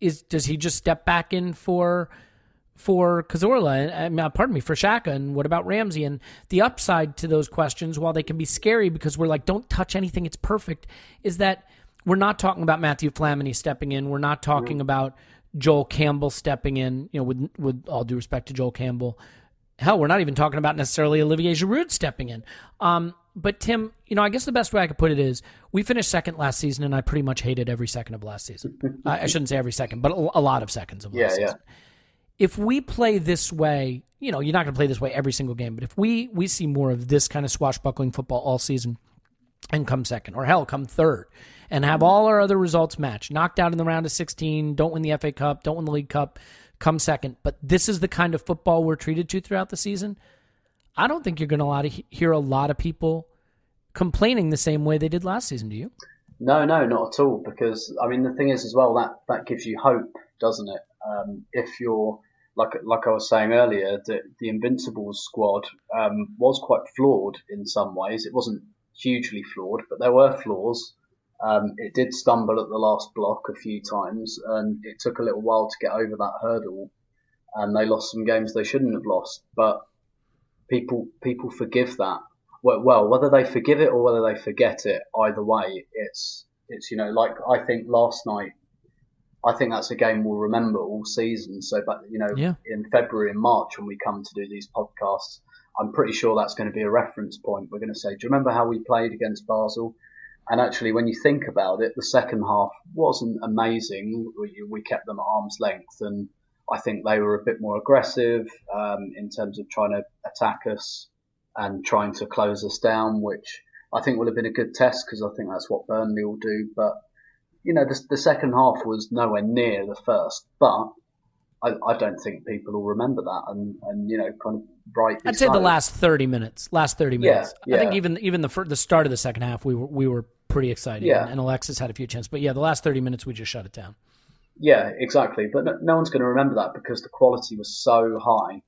Is does he just step back in for? for Cazorla, I mean, pardon me, for Xhaka, and what about Ramsey? And the upside to those questions, while they can be scary because we're like, don't touch anything, it's perfect, is that we're not talking about Mathieu Flamini stepping in. We're not talking about Joel Campbell stepping in, you know, with, with all due respect to Joel Campbell. Hell, we're not even talking about necessarily Olivier Giroud stepping in. Um, but Tim, you know, I guess the best way I could put it is we finished second last season, and I pretty much hated every second of last season. I, I shouldn't say every second, but a, a lot of seconds of last Yeah, season if we play this way, you know, you're not going to play this way every single game, but if we we see more of this kind of swashbuckling football all season and come second or hell come third and have mm-hmm. all our other results match, knocked out in the round of 16, don't win the FA Cup, don't win the League Cup, come second, but this is the kind of football we're treated to throughout the season. I don't think you're going to hear a lot of people complaining the same way they did last season, do you? No, no, not at all. Because I mean, the thing is as well that that gives you hope, doesn't it? Um, if you're like like I was saying earlier, the the Invincibles squad um, was quite flawed in some ways. It wasn't hugely flawed, but there were flaws. Um, it did stumble at the last block a few times, and it took a little while to get over that hurdle. And they lost some games they shouldn't have lost, but people people forgive that. Well, well, whether they forgive it or whether they forget it, either way, it's it's you know like I think last night. I think that's a game we'll remember all season. So, but you know, Yeah. in February and March when we come to do these podcasts, I'm pretty sure that's going to be a reference point. We're going to say, do you remember how we played against Basel? And actually, when you think about it, the second half wasn't amazing. We, we kept them at arm's length, and I think they were a bit more aggressive um, in terms of trying to attack us and trying to close us down, which I think would have been a good test because I think that's what Burnley will do. But you know, the, the second half was nowhere near the first, but I, I, don't think people will remember that, and, and you know, kind of bright. I'd say the last thirty minutes. Last thirty minutes. Yeah, yeah. I think even even the the start of the second half, we were we were pretty excited. Yeah. And Alexis had a few chances, but yeah, the last thirty minutes we just shut it down. Yeah, exactly. But no, one's going to remember that because the quality was so high.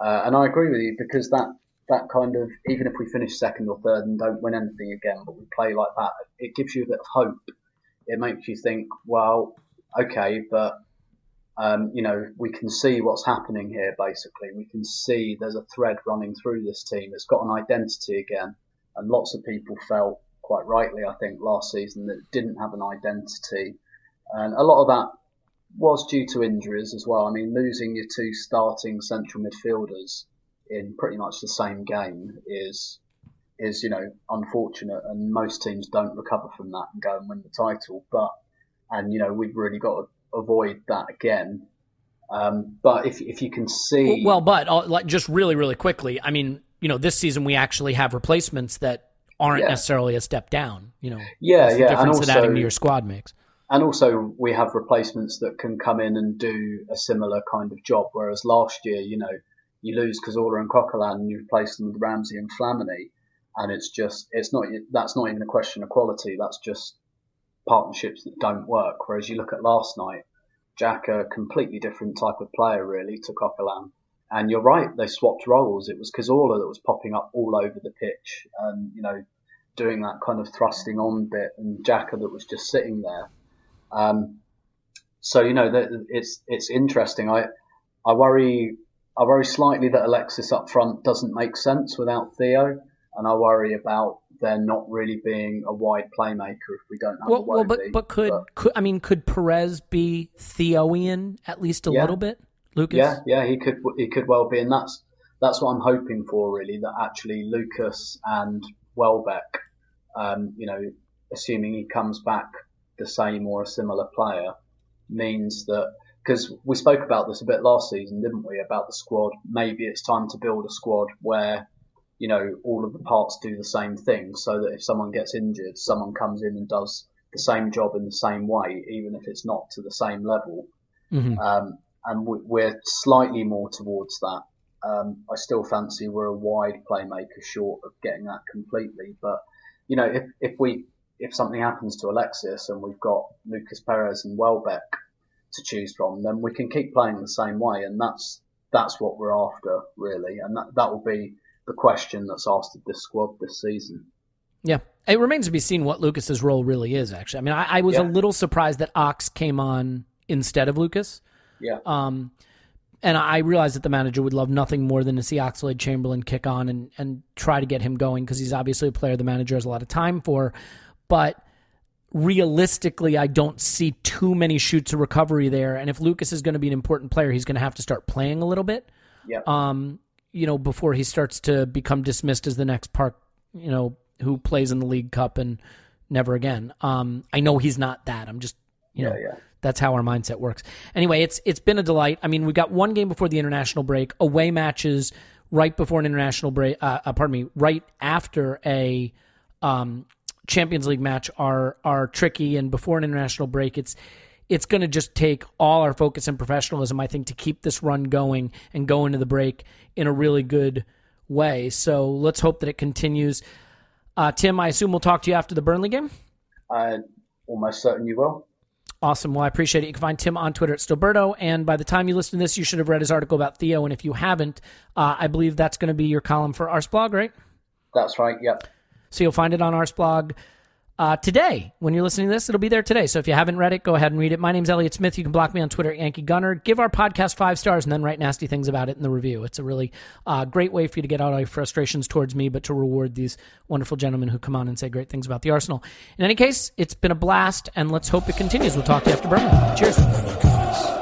Uh, and I agree with you because that that kind of even if we finish second or third and don't win anything again, but we play like that, it gives you a bit of hope. It makes you think, well, okay, but um, you know, we can see what's happening here. Basically, we can see there's a thread running through this team. It's got an identity again, and lots of people felt quite rightly, I think, last season that didn't have an identity, and a lot of that was due to injuries as well. I mean, losing your two starting central midfielders in pretty much the same game is is you know unfortunate, and most teams don't recover from that and go and win the title. But and you know we've really got to avoid that again. Um, but if if you can see, well, but uh, like just really really quickly, I mean, you know, this season we actually have replacements that aren't yeah. necessarily a step down. You know, yeah, yeah, difference and also, that adding to your squad makes. And also, we have replacements that can come in and do a similar kind of job. Whereas last year, you know, you lose Cazorla and Coquelin and you replace them with Ramsey and Flamini, and it's just it's not that's not even a question of quality. That's just partnerships that don't work. Whereas you look at last night, Xhaka, a completely different type of player really to Coquelin. And you're right, they swapped roles. It was Cazorla that was popping up all over the pitch and, you know, doing that kind of thrusting on bit and Xhaka that was just sitting there. Um, so you know that it's it's interesting. I I worry I worry slightly that Alexis up front doesn't make sense without Theo, and I worry about there not really being a wide playmaker if we don't have well, well but but could, but could I mean could Perez be Theoian at least a yeah. little bit, Lucas? Yeah, yeah, he could he could well be, and that's that's what I'm hoping for really. That actually Lucas and Welbeck, um, you know, assuming he comes back the same or a similar player means that because we spoke about this a bit last season, didn't we? About the squad. Maybe it's time to build a squad where you know all of the parts do the same thing, so that if someone gets injured, someone comes in and does the same job in the same way, even if it's not to the same level. Mm-hmm. Um, and we're slightly more towards that. Um, I still fancy we're a wide playmaker short of getting that completely, but you know, if if we if something happens to Alexis and we've got Lucas Perez and Welbeck to choose from, then we can keep playing the same way, and that's that's what we're after really, and that that will be the question that's asked of this squad this season. Yeah, it remains to be seen what Lucas's role really is. Actually, I mean, I, I was yeah. a little surprised that Ox came on instead of Lucas. Yeah. Um, and I realized that the manager would love nothing more than to see Oxlade Chamberlain kick on and, and try to get him going because he's obviously a player the manager has a lot of time for but realistically, I don't see too many shoots of recovery there. And if Lucas is going to be an important player, he's going to have to start playing a little bit. Yeah. Um, you know, before he starts to become dismissed as the next Park, you know, who plays in the League Cup and never again. Um, I know he's not that. I'm just, you know, yeah. that's how our mindset works. Anyway, it's it's been a delight. I mean, we got one game before the international break, away matches right before an international break. Uh, uh, pardon me, right after a um, Champions League match are are tricky, and before an international break, it's it's going to just take all our focus and professionalism, I think, to keep this run going and go into the break in a really good way. So let's hope that it continues. Uh, Tim, I assume we'll talk to you after the Burnley game. I almost certain you will. Awesome. Well, I appreciate it. You can find Tim on Twitter at Stillberto. And by the time you listen to this, you should have read his article about Theo. And if you haven't, uh, I believe that's going to be your column for Arseblog, right? That's right. Yep. So you'll find it on Arseblog uh, today. When you're listening to this, it'll be there today. So if you haven't read it, go ahead and read it. My name's Elliot Smith. You can block me on Twitter Yankee Gunner. Give our podcast five stars and then write nasty things about it in the review. It's a really uh, great way for you to get out all your frustrations towards me, but to reward these wonderful gentlemen who come on and say great things about the Arsenal. In any case, it's been a blast, and let's hope it continues. We'll talk to you after Burnley. Cheers.